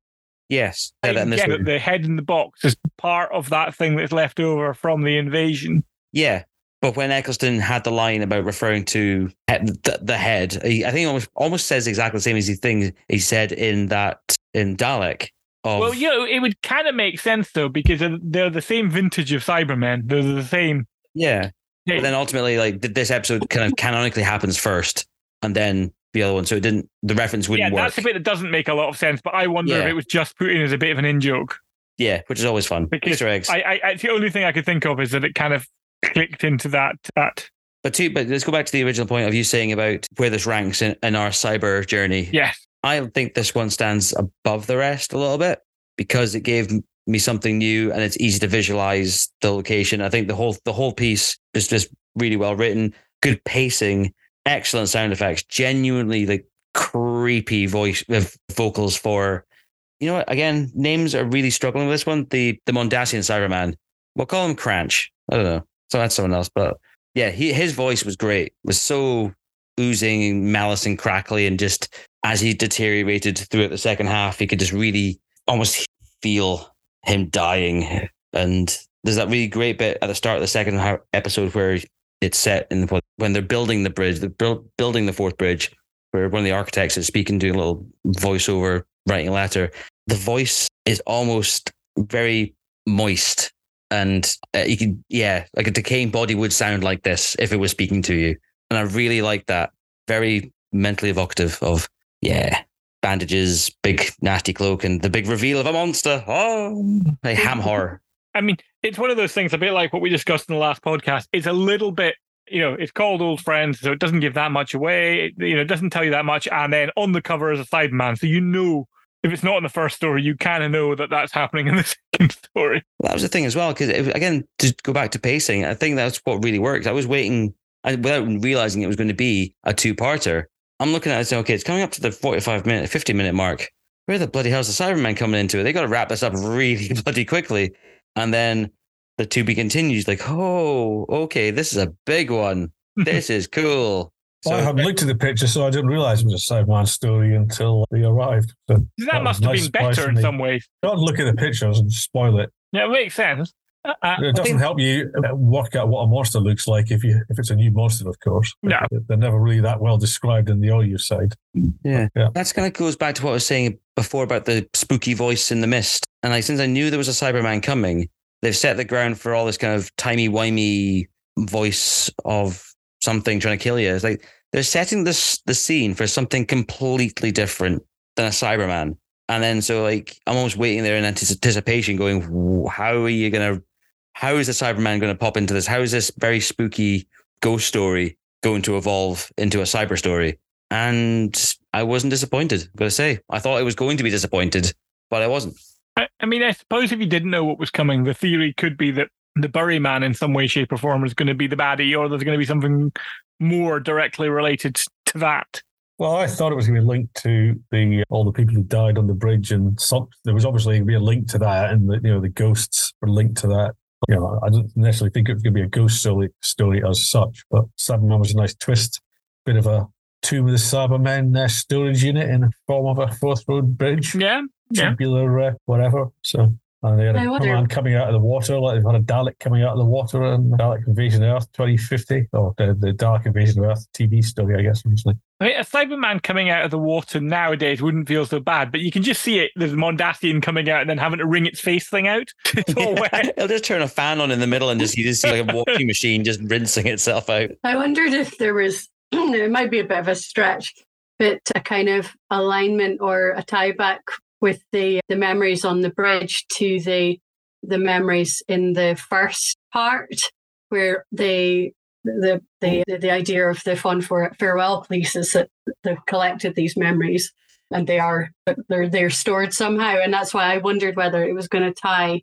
Yes, yeah, that in this get the head in the box is part of that thing that's left over from the invasion. Yeah. But when Eccleston had the line about referring to the, the head, he, I think he almost almost says exactly the same as he thing he said in that in Dalek. Of, Well, you know, it would kind of make sense though because they're- they're the same vintage of Cybermen. They're the same. yeah. Yeah. But then ultimately, like this episode kind of canonically happens first, and then the other one. So it didn't. The reference wouldn't work. that's the bit that doesn't make a lot of sense. But I wonder if it was just put in as a bit of an in joke. yeah, which is always fun. Because Easter eggs. I, I, I, the only thing I could think of is that it kind of clicked into that that But two, but let's go back to the original point of you saying about where this ranks in, in our cyber journey. Yes. I think this one stands above the rest a little bit because it gave me something new and it's easy to visualize the location. I think the whole the whole piece is just really well written, good pacing, excellent sound effects, genuinely like creepy voice with vocals for you know what again names are really struggling with this one. The the mondasian cyberman. We'll call him cranch. I don't know. So that's someone else but yeah he, his voice was great. Was so oozing malice and crackly and just as he deteriorated throughout the second half he could just really almost feel him dying. And there's that really great bit at the start of the second episode where it's set in when they're building the bridge they're build, building the Forth Bridge where one of the architects is speaking doing a little voiceover writing a letter. The voice is almost very moist and uh, you can yeah like a decaying body would sound like this if it was speaking to you. And i really like that. Very mentally evocative of yeah bandages big nasty cloak and the big reveal of a monster oh like ham horror I mean, it's one of those things, a bit like what we discussed in the last podcast. It's a little bit, you know, it's called Old Friends, so it doesn't give that much away. It, you know, it doesn't tell you that much. And then on the cover is a Cyberman, so you know if it's not in the first story, you kind of know that that's happening in the second story. that was the thing as well because again to go back to pacing i think that's what really works i was waiting I, without realizing it was going to be a two-parter i'm looking at it and saying okay it's coming up to the 45 minute 50 minute mark where the bloody hell's the cyberman coming into it they got to wrap this up really bloody quickly and then the to be continues like oh okay this is a big one this is cool So I hadn't looked at the picture, so I didn't realise it was a Cyberman story until they arrived. So That, was must have nice been better in me. some ways. Don't look at the pictures and spoil it. Yeah, it makes sense. Uh, uh, It doesn't help you work out what a monster looks like if you if it's a new monster, of course. No. They're never really that well described in the audio side. Yeah. Yeah. That's kind of goes back to what I was saying before about the spooky voice in the mist. And like, since I knew there was a Cyberman coming, they've set the ground for all this kind of timey wimey voice of something trying to kill you. It's like they're setting this the scene for something completely different than a Cyberman. And then so like I'm almost waiting there in anticipation, going, how are you gonna? How is the Cyberman going to pop into this? How is this very spooky ghost story going to evolve into a cyber story? And I wasn't disappointed. I've got to say, I thought I was going to be disappointed, but I wasn't. I, I mean, I suppose if you didn't know what was coming, the theory could be that the Burryman, in some way, shape, or form, is going to be the baddie, or there's going to be something more directly related to that. Well, I thought it was going to be linked to the all the people who died on the bridge, and some, there was obviously going to be a link to that, and the, you know the ghosts were linked to that. You know, I didn't necessarily think it was going to be a ghost story, story as such, but Cyberman was a nice twist, bit of a Tomb of the Cybermen uh, storage unit in the form of a Forth Road Bridge. Yeah, yeah. tubular, uh, whatever. So. And they had a I wonder- man coming out of the water, like they've had a Dalek coming out of the water and Dalek Invasion of Earth 2050, or the, the Dalek Invasion of Earth TV story, I guess, originally. I mean, a Cyberman coming out of the water nowadays wouldn't feel so bad, but you can just see it. There's Mondasian coming out and then having to wring its face thing out. It's all wet. It'll just turn a fan on in the middle and just you just see like a washing machine just rinsing itself out. I wondered if there was, it might be a bit of a stretch, but a kind of alignment or a tie back with the the memories on the bridge to the the memories in the first part where they the the the idea of the fun for farewell police is that they've collected these memories and they are they're they're stored somehow and that's why I wondered whether it was going to tie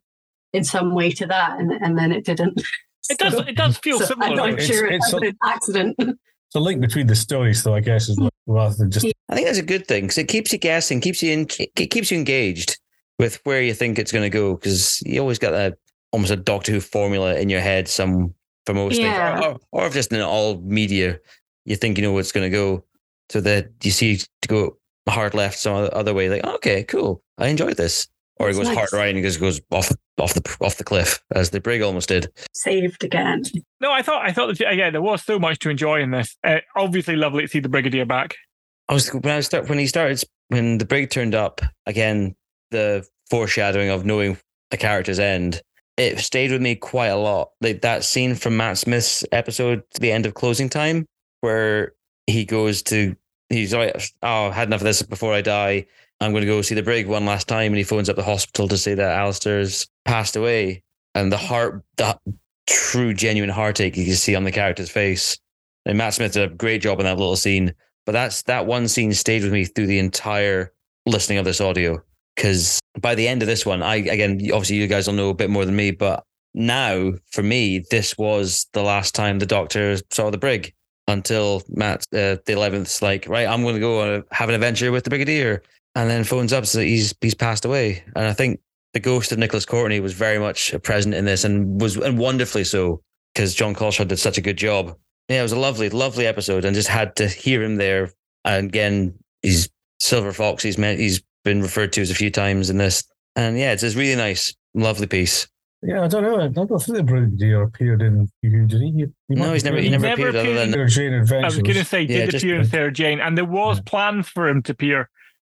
in some way to that and and then it didn't. It does. It does feel So similar. I'm though. not sure It's- it's, it's a- an accident. It's a link between the stories, though, I guess, is rather than just. I think that's a good thing because it keeps you guessing, keeps you in, it keeps you engaged with where you think it's going to go because you always got that almost a Doctor Who formula in your head. Some for most Yeah. things, or, or if just in all media, you think you know what's going to go, so that you see to go hard left some other- other way. Like, okay, cool, I enjoyed this, or it That's goes hard right and just goes off off the off the cliff as the brig almost did. Saved again. No, I thought I thought that yeah, there was so much to enjoy in this. Uh, obviously, lovely to see the Brigadier back. I was when I start when he started when the brig turned up again. The foreshadowing of knowing a character's end. It stayed with me quite a lot. Like that scene from Matt Smith's episode, to the end of closing time, where he goes to he's like, oh, I had enough of this before I die. I'm going to go see the brig one last time, and he phones up the hospital to say that Alistair's passed away, and the heart, the true genuine heartache you can see on the character's face And Matt Smith did a great job in that little scene. But that's that one scene stayed with me through the entire listening of this audio. Because by the end of this one, I again, obviously you guys will know a bit more than me, but now for me, this was the last time the doctor saw the brig until Matt, uh, the 11th, like, right, I'm going to go uh, have an adventure with the Brigadier. And then phones up, so he's, he's passed away. And I think the ghost of Nicholas Courtney was very much present in this and was, and wonderfully so, because Jon Culshaw did such a good job. Yeah, it was a lovely, lovely episode and just had to hear him there. And again, he's Silver Fox. He's meant, he's been referred to as a few times in this. And yeah, it's a really nice, lovely piece. Yeah, I don't know. I don't think the Brigadier appeared in Who, did he? he, he No, he's never- he never appeared other than- Sarah Jane I was going to say, Yeah, did just- appear in Sarah Jane, and there was plans for him to appear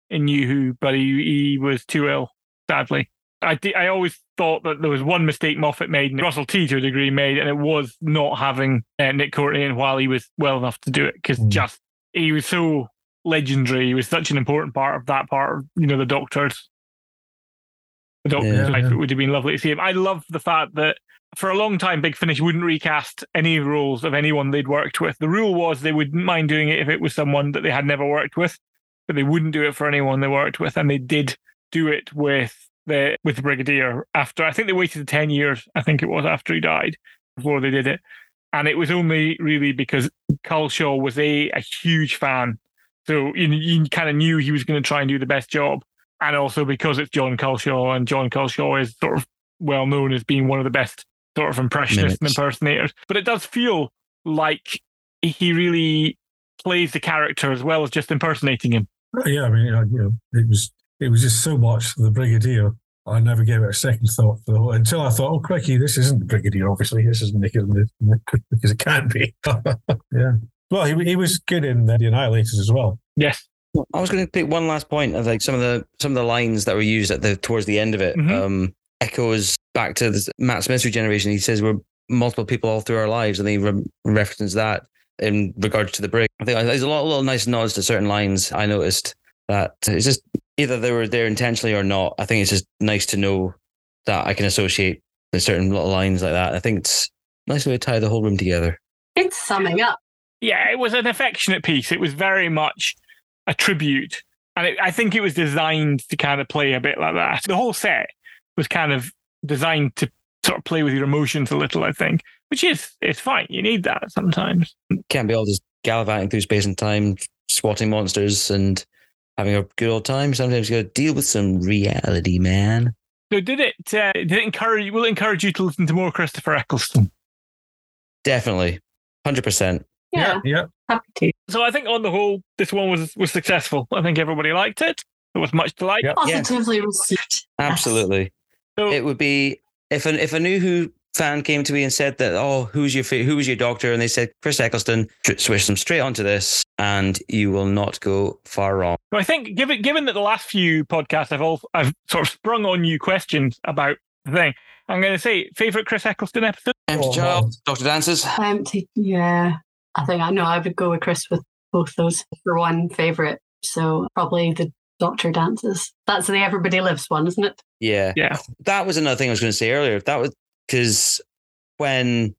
in Who, but he, he was too ill, sadly. I, I always thought that there was one mistake Moffat made, and Russell T to a degree made, and it was not having uh, Nick Courtney in while he was well enough to do it, because Mm. just he was so legendary. He was such an important part of that part of you know the Doctors. The Doctor's Yeah, life. yeah. It would have been lovely to see him. I love the fact that for a long time, Big Finish wouldn't recast any roles of anyone they'd worked with. The rule was they wouldn't mind doing it if it was someone that they had never worked with, but they wouldn't do it for anyone they worked with. And they did do it with the with the Brigadier after I think they waited ten years, I think it was after he died, before they did it. And it was only really because Culshaw was a, a huge fan. So you, you kind of knew he was going to try and do the best job. And also because it's Jon Culshaw, and Jon Culshaw is sort of well known as being one of the best sort of impressionists and impersonators. But it does feel like he really plays the character as well as just impersonating him. Yeah, I mean, you know, it was it was just so much for the Brigadier. I never gave it a second thought for the whole, until I thought, oh, crikey, this isn't the Brigadier. Obviously, this is Nick, isn't it? because it can't be. yeah. Well, he, he was good in the Annihilators as well. Yes. I was going to pick one last point of like some of the some of the lines that were used at the towards the end of it. Mhm. Um, echoes back to this Matt Smith's regeneration. He says we're multiple people all through our lives, and he re- references that in regards to the break. I think there's a lot of little nice nods to certain lines. I noticed that it's just either they were there intentionally or not. I think it's just nice to know that I can associate with certain little lines like that. I think it's a nice way to tie the whole room together. It's summing up. Yeah, it was an affectionate piece. It was very much a tribute. And it, I think it was designed to kind of play a bit like that. The whole set was kind of designed to sort of play with your emotions a little, I think, which is it's fine. You need that sometimes. Can't be all just gallivanting through space and time, swatting monsters and having a good old time. Sometimes you got to deal with some reality, man. So did it uh, did it encourage will it encourage you to listen to more Christopher Eccleston? Definitely, hundred percent. Yeah, Yeah. happy to. So I think on the whole, this one was was successful. I think everybody liked it. There was much to like. Yep. Positively received. Absolutely. So It would be if an if a new Who fan came to me and said that, oh, who's your fa- who was your doctor, and they said Chris Eccleston, switch them straight onto this, and you will not go far wrong. So I think given given that the last few podcasts I've all I've sort of sprung on you questions about the thing, I'm going to say favorite Chris Eccleston episode. Empty Oh, Child, Doctor Dances. Empty. Yeah, I think I know. I would go with Chris with both those for one favorite. So probably the Doctor dances. That's the Everybody Lives one, isn't it? Yeah. Yeah. That was another thing I was going to say earlier. That was because when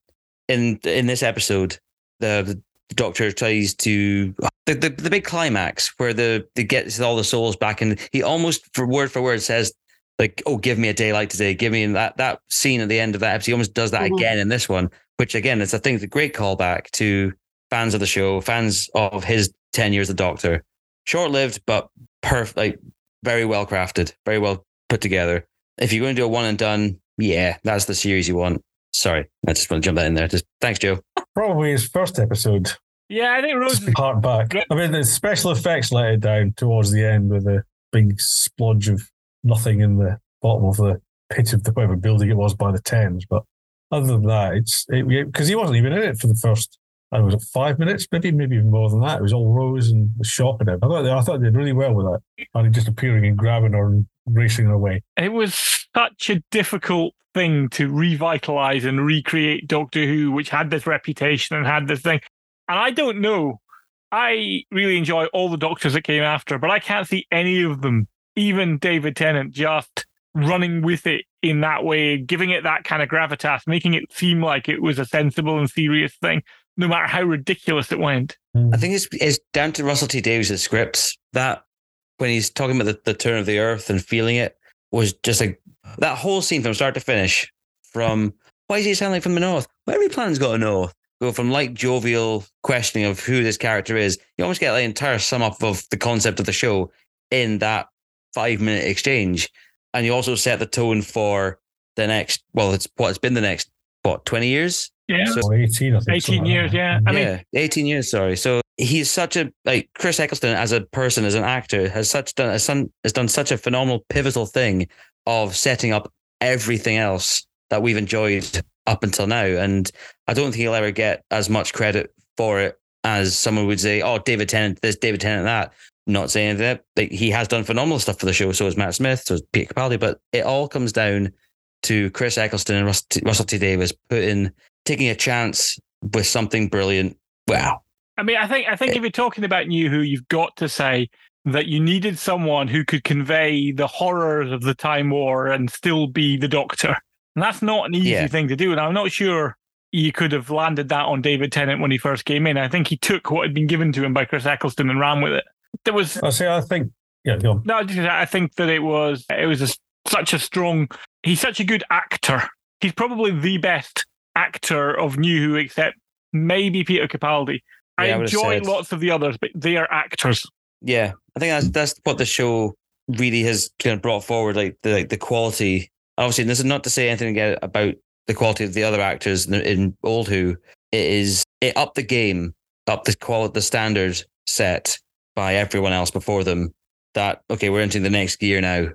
in in this episode, the, the doctor tries to the, the the big climax where the the gets all the souls back, and he almost for word for word says like, "Oh, give me a day like today." Give me that that scene at the end of that episode. He almost does that Mhm. again in this one, which again is I think a great callback to fans of the show, fans of his ten years as a Doctor. Short lived, but perfect, like very well crafted, very well put together. If you're going to do a one and done, yeah, that's the series you want. Sorry, I just want to jump that in there. Just thanks, Jo. Probably his first episode. Yeah, I think Rose. Just part back. I mean, the special effects let it down towards the end with a big splodge of nothing in the bottom of the pit of the whatever building it was by the Thames. But other than that, it's because he wasn't even in it for the first. I don't know, was it five minutes, maybe, maybe even more than that. It was all Rose and the shop and everything. I thought, they, I thought they did really well with that. And he just appearing and grabbing her and racing away. It was such a difficult thing to revitalize and recreate Doctor Who, which had this reputation and had this thing. And I don't know. I really enjoy all the Doctors that came after, but I can't see any of them, even David Tennant, just running with it in that way, giving it that kind of gravitas, making it seem like it was a sensible and serious thing. no matter how ridiculous it went. I think it's it's down to Russell T Davies' scripts that when he's talking about the, the turn of the earth and feeling it was just like that whole scene from start to finish. From why does he sound like from the north? Well, every planet's got a north. Go from like jovial questioning of who this character is. You almost get the entire sum up of the concept of the show in that five minute exchange, and you also set the tone for the next. Well, it's what it's been the next what twenty years. Yeah, Or 18, 18 something like years, yeah. I mean, yeah, 18 years, sorry. So he's such a like Chris Eccleston as a person, as an actor, has such done has, done has done such a phenomenal pivotal thing of setting up everything else that we've enjoyed up until now. And I don't think he'll ever get as much credit for it as someone would say, oh, David Tennant, this, David Tennant, that. Not saying that like, he has done phenomenal stuff for the show. So has Matt Smith, so has Peter Capaldi, but it all comes down to Chris Eccleston and Russell T, Davies putting taking a chance with something brilliant. Wow. I mean, I think I think if you're talking about New Who, you've got to say that you needed someone who could convey the horrors of the Time War and still be the Doctor. And that's not an easy Yeah. thing to do. And I'm not sure you could have landed that on David Tennant when he first came in. I think he took what had been given to him by Chris Eccleston and ran with it. There was I say, I think, yeah, go on. no, I think that it was it was a, such a strong. He's such a good actor. He's probably the best actor of New Who, except maybe Peter Capaldi. I Yeah, I enjoy said- lots of the others, but they are actors. Yeah, I think that's that's what the show really has kind of brought forward, like the like the quality. Obviously, this is not to say anything again about the quality of the other actors in, in Old Who. It is it upped the game, up the quality, the standard set by everyone else before them. That okay, we're entering the next gear now.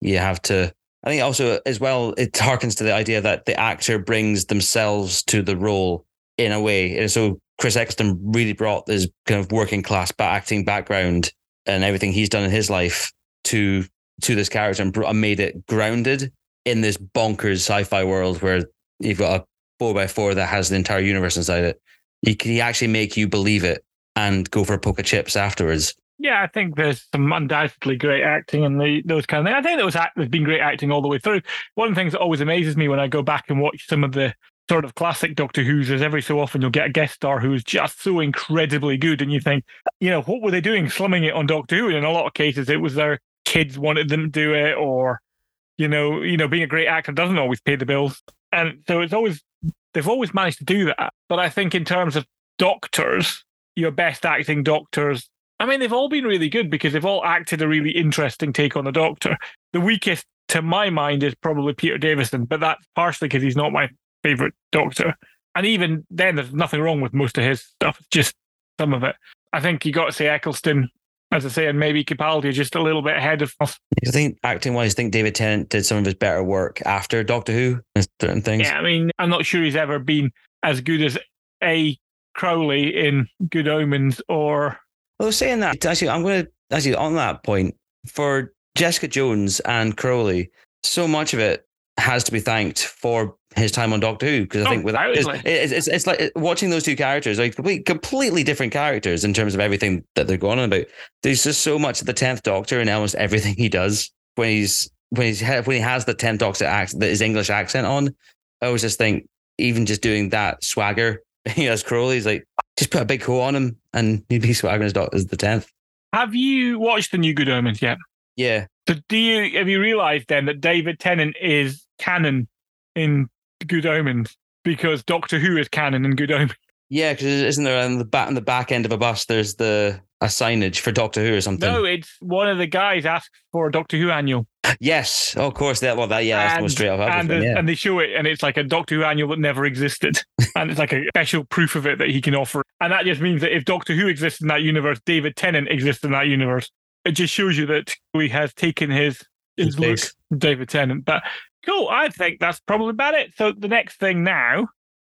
You have to. I think also as well, it harkens to the idea that the actor brings themselves to the role in a way. And so Chris Eccleston really brought this kind of working class acting background and everything he's done in his life to to this character and, and made it grounded in this bonkers sci-fi world where you've got a four by four that has the entire universe inside it. He can he actually make you believe it and go for a poke of chips afterwards. Yeah, I think there's some undoubtedly great acting and the those kind of things. I think there was there's been great acting all the way through. One of the things that always amazes me when I go back and watch some of the sort of classic Doctor Who's is every so often you'll get a guest star who's just so incredibly good, and you think, you know, what were they doing, slumming it on Doctor Who? And in a lot of cases, it was their kids wanted them to do it, or you know, you know, being a great actor doesn't always pay the bills, and so it's always they've always managed to do that. But I think in terms of doctors, your best acting doctors. I mean, they've all been really good because they've all acted a really interesting take on the Doctor. The weakest, to my mind, is probably Peter Davison, but that's partially because he's not my favorite Doctor. And even then, there's nothing wrong with most of his stuff. It's just some of it. I think you got to say Eccleston, as I say, and maybe Capaldi are just a little bit ahead of us. I think acting wise, I think David Tennant did some of his better work after Doctor Who and certain things. Yeah, I mean, I'm not sure he's ever been as good as A. Crowley in Good Omens or Well, saying that, actually, I'm going to actually on that point for Jessica Jones and Crowley. So much of it has to be thanked for his time on Doctor Who because I Oh, think without it's, it's, it's, it's like watching those two characters, like complete- completely different characters in terms of everything that they're going on about. There's just so much of the tenth Doctor in almost everything he does when he's when he's when he has the tenth Doctor accent, that his English accent on. I always just think even just doing that swagger he as Crowley's like just put a big coat on him and he'd be swaggering as, as the tenth. Have you watched the new Good Omens yet? Yeah. So do you have you realised then that David Tennant is canon in Good Omens because Doctor Who is canon in Good Omens? Yeah, because isn't there on the back on the back end of a bus? There's the a signage for Doctor Who or something. No, it's one of the guys asks for a Doctor Who annual. Yes, oh, of course. That well, that yeah, that's one straight off. and, the- yeah. and they show it, and it's like a Doctor Who annual that never existed, and it's like a special proof of it that he can offer. And that just means that if Doctor Who exists in that universe, David Tennant exists in that universe. It just shows you that he has taken his his look. David Tennant. But cool, I think that's probably about it. So the next thing now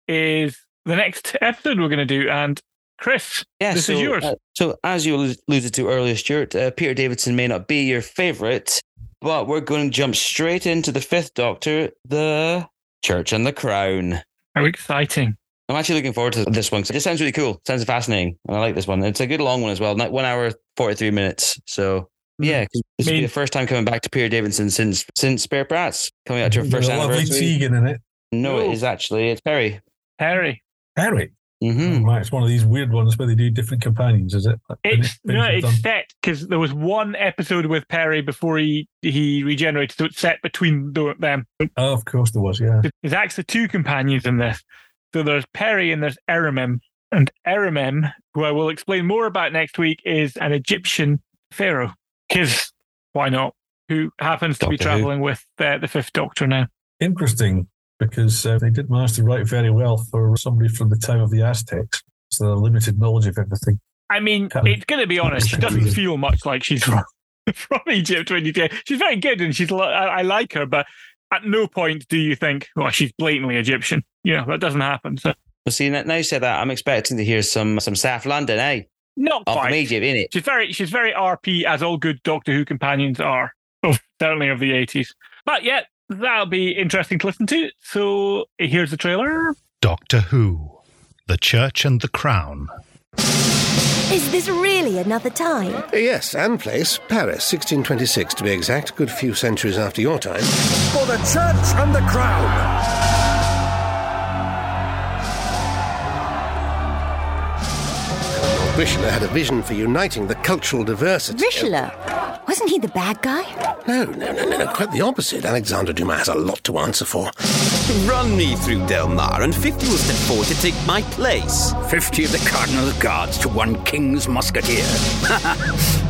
is the next episode we're going to do, and Chris, Yeah, this so, is yours. uh, so as you alluded to earlier, Stuart, uh, Peter Davidson may not be your favorite, but we're going to jump straight into the Fifth Doctor, the Church and the Crown. How exciting! I'm actually looking forward to this one. 'cause It just sounds really cool. Sounds fascinating. And I like this one. It's a good long one as well. Not one hour, 43 minutes. So yeah, this will be the first time coming back to Peter Davidson since since Spare Brats coming out to her first a lovely anniversary. Tegan in it. No, Oh. it is actually it's Peri. Peri. Peri. Mm-hmm. Right, it's one of these weird ones where they do different companions, is it? Like, It's no, it's done. set because there was one episode with Peri before he he regenerated, so it's set between the, them. Oh, of course there was, yeah. There's actually two companions in this. So there's Peri and there's Erimem. And Erimem, who I will explain more about next week, is an Egyptian pharaoh. Because why not? Who happens to be Doctor Who. traveling with uh, the Fifth Doctor now. Interesting because uh, they did manage to write very well for somebody from the time of the Aztecs. So they're limited knowledge of everything. I mean, Kind it's going to be honest. She doesn't feel much like she's from, from Egypt when you get. She's very good and she's. I, I like her, but at no point do you think, well, she's blatantly Egyptian. You know, that doesn't happen. So Well, see, now you say that, I'm expecting to hear some some South London, eh? not Up quite. from Egypt, innit? She's very she's very RP as all good Doctor Who companions are. Oh, certainly of the eighties. But yeah, that'll be interesting to listen to. So here's the trailer. Doctor Who, The Church and the Crown. Is this really another time? Yes, and place, Paris, 1626 to be exact, good few centuries after your time. For the church and the crown. Richelieu had a vision for uniting the cultural diversity. Richelieu? Wasn't he the bad guy? No, no, no, no, no, quite the opposite. Alexander Dumas has a lot to answer for. Run me through Delmar, and 50 will step forward to take my place. 50 of the Cardinal's guards to one King's musketeer.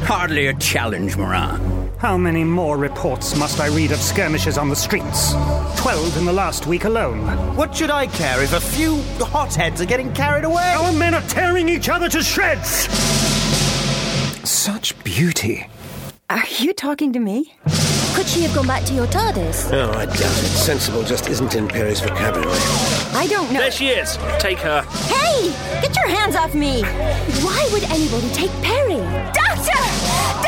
Hardly a challenge, Morin. How many more reports must I read of skirmishes on the streets? Twelve in the last week alone. What should I care if a few hotheads are getting carried away? Our men are tearing each other to shreds! Such beauty. Are you talking to me? Could she have gone back to your TARDIS? Oh, I doubt it. Sensible just isn't in Peri's vocabulary. I don't know. There she is. Take her. Hey! Get your hands off me! Why would anybody take Peri? Doctor!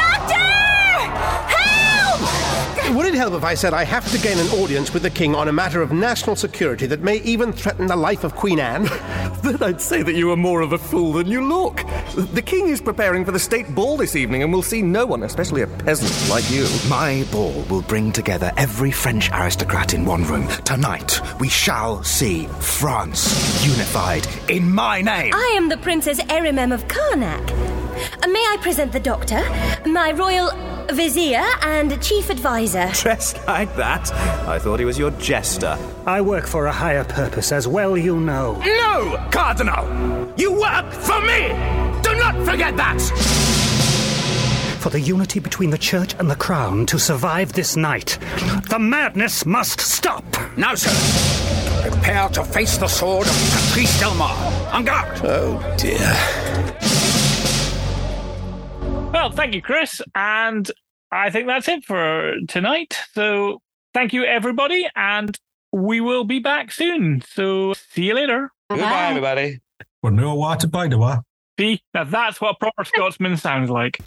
Doctor! Help! Would it help if I said I have to gain an audience with the King on a matter of national security that may even threaten the life of Queen Anne? Then I'd say that you are more of a fool than you look. The king is preparing for the state ball this evening and will see no one, especially a peasant like you. My ball will bring together every French aristocrat in one room. Tonight, we shall see France unified in my name. I am the Princess Erimem of Karnak. May I present the Doctor, my royal vizier and chief advisor? Dressed like that? I thought he was your jester. I work for a higher purpose, as well you know. No, Cardinal! You work for me! Do not forget that! For the unity between the church and the crown to survive this night, the madness must stop. Now, sir, prepare to face the sword of Patrice Delmar. En garde! Oh, dear. Well, thank you, Chris. And I think that's it for tonight. So thank you, everybody. And we will be back soon. So see you later. Goodbye, everybody. We're no water by the way. See, now that's what a proper Scotsman sounds like.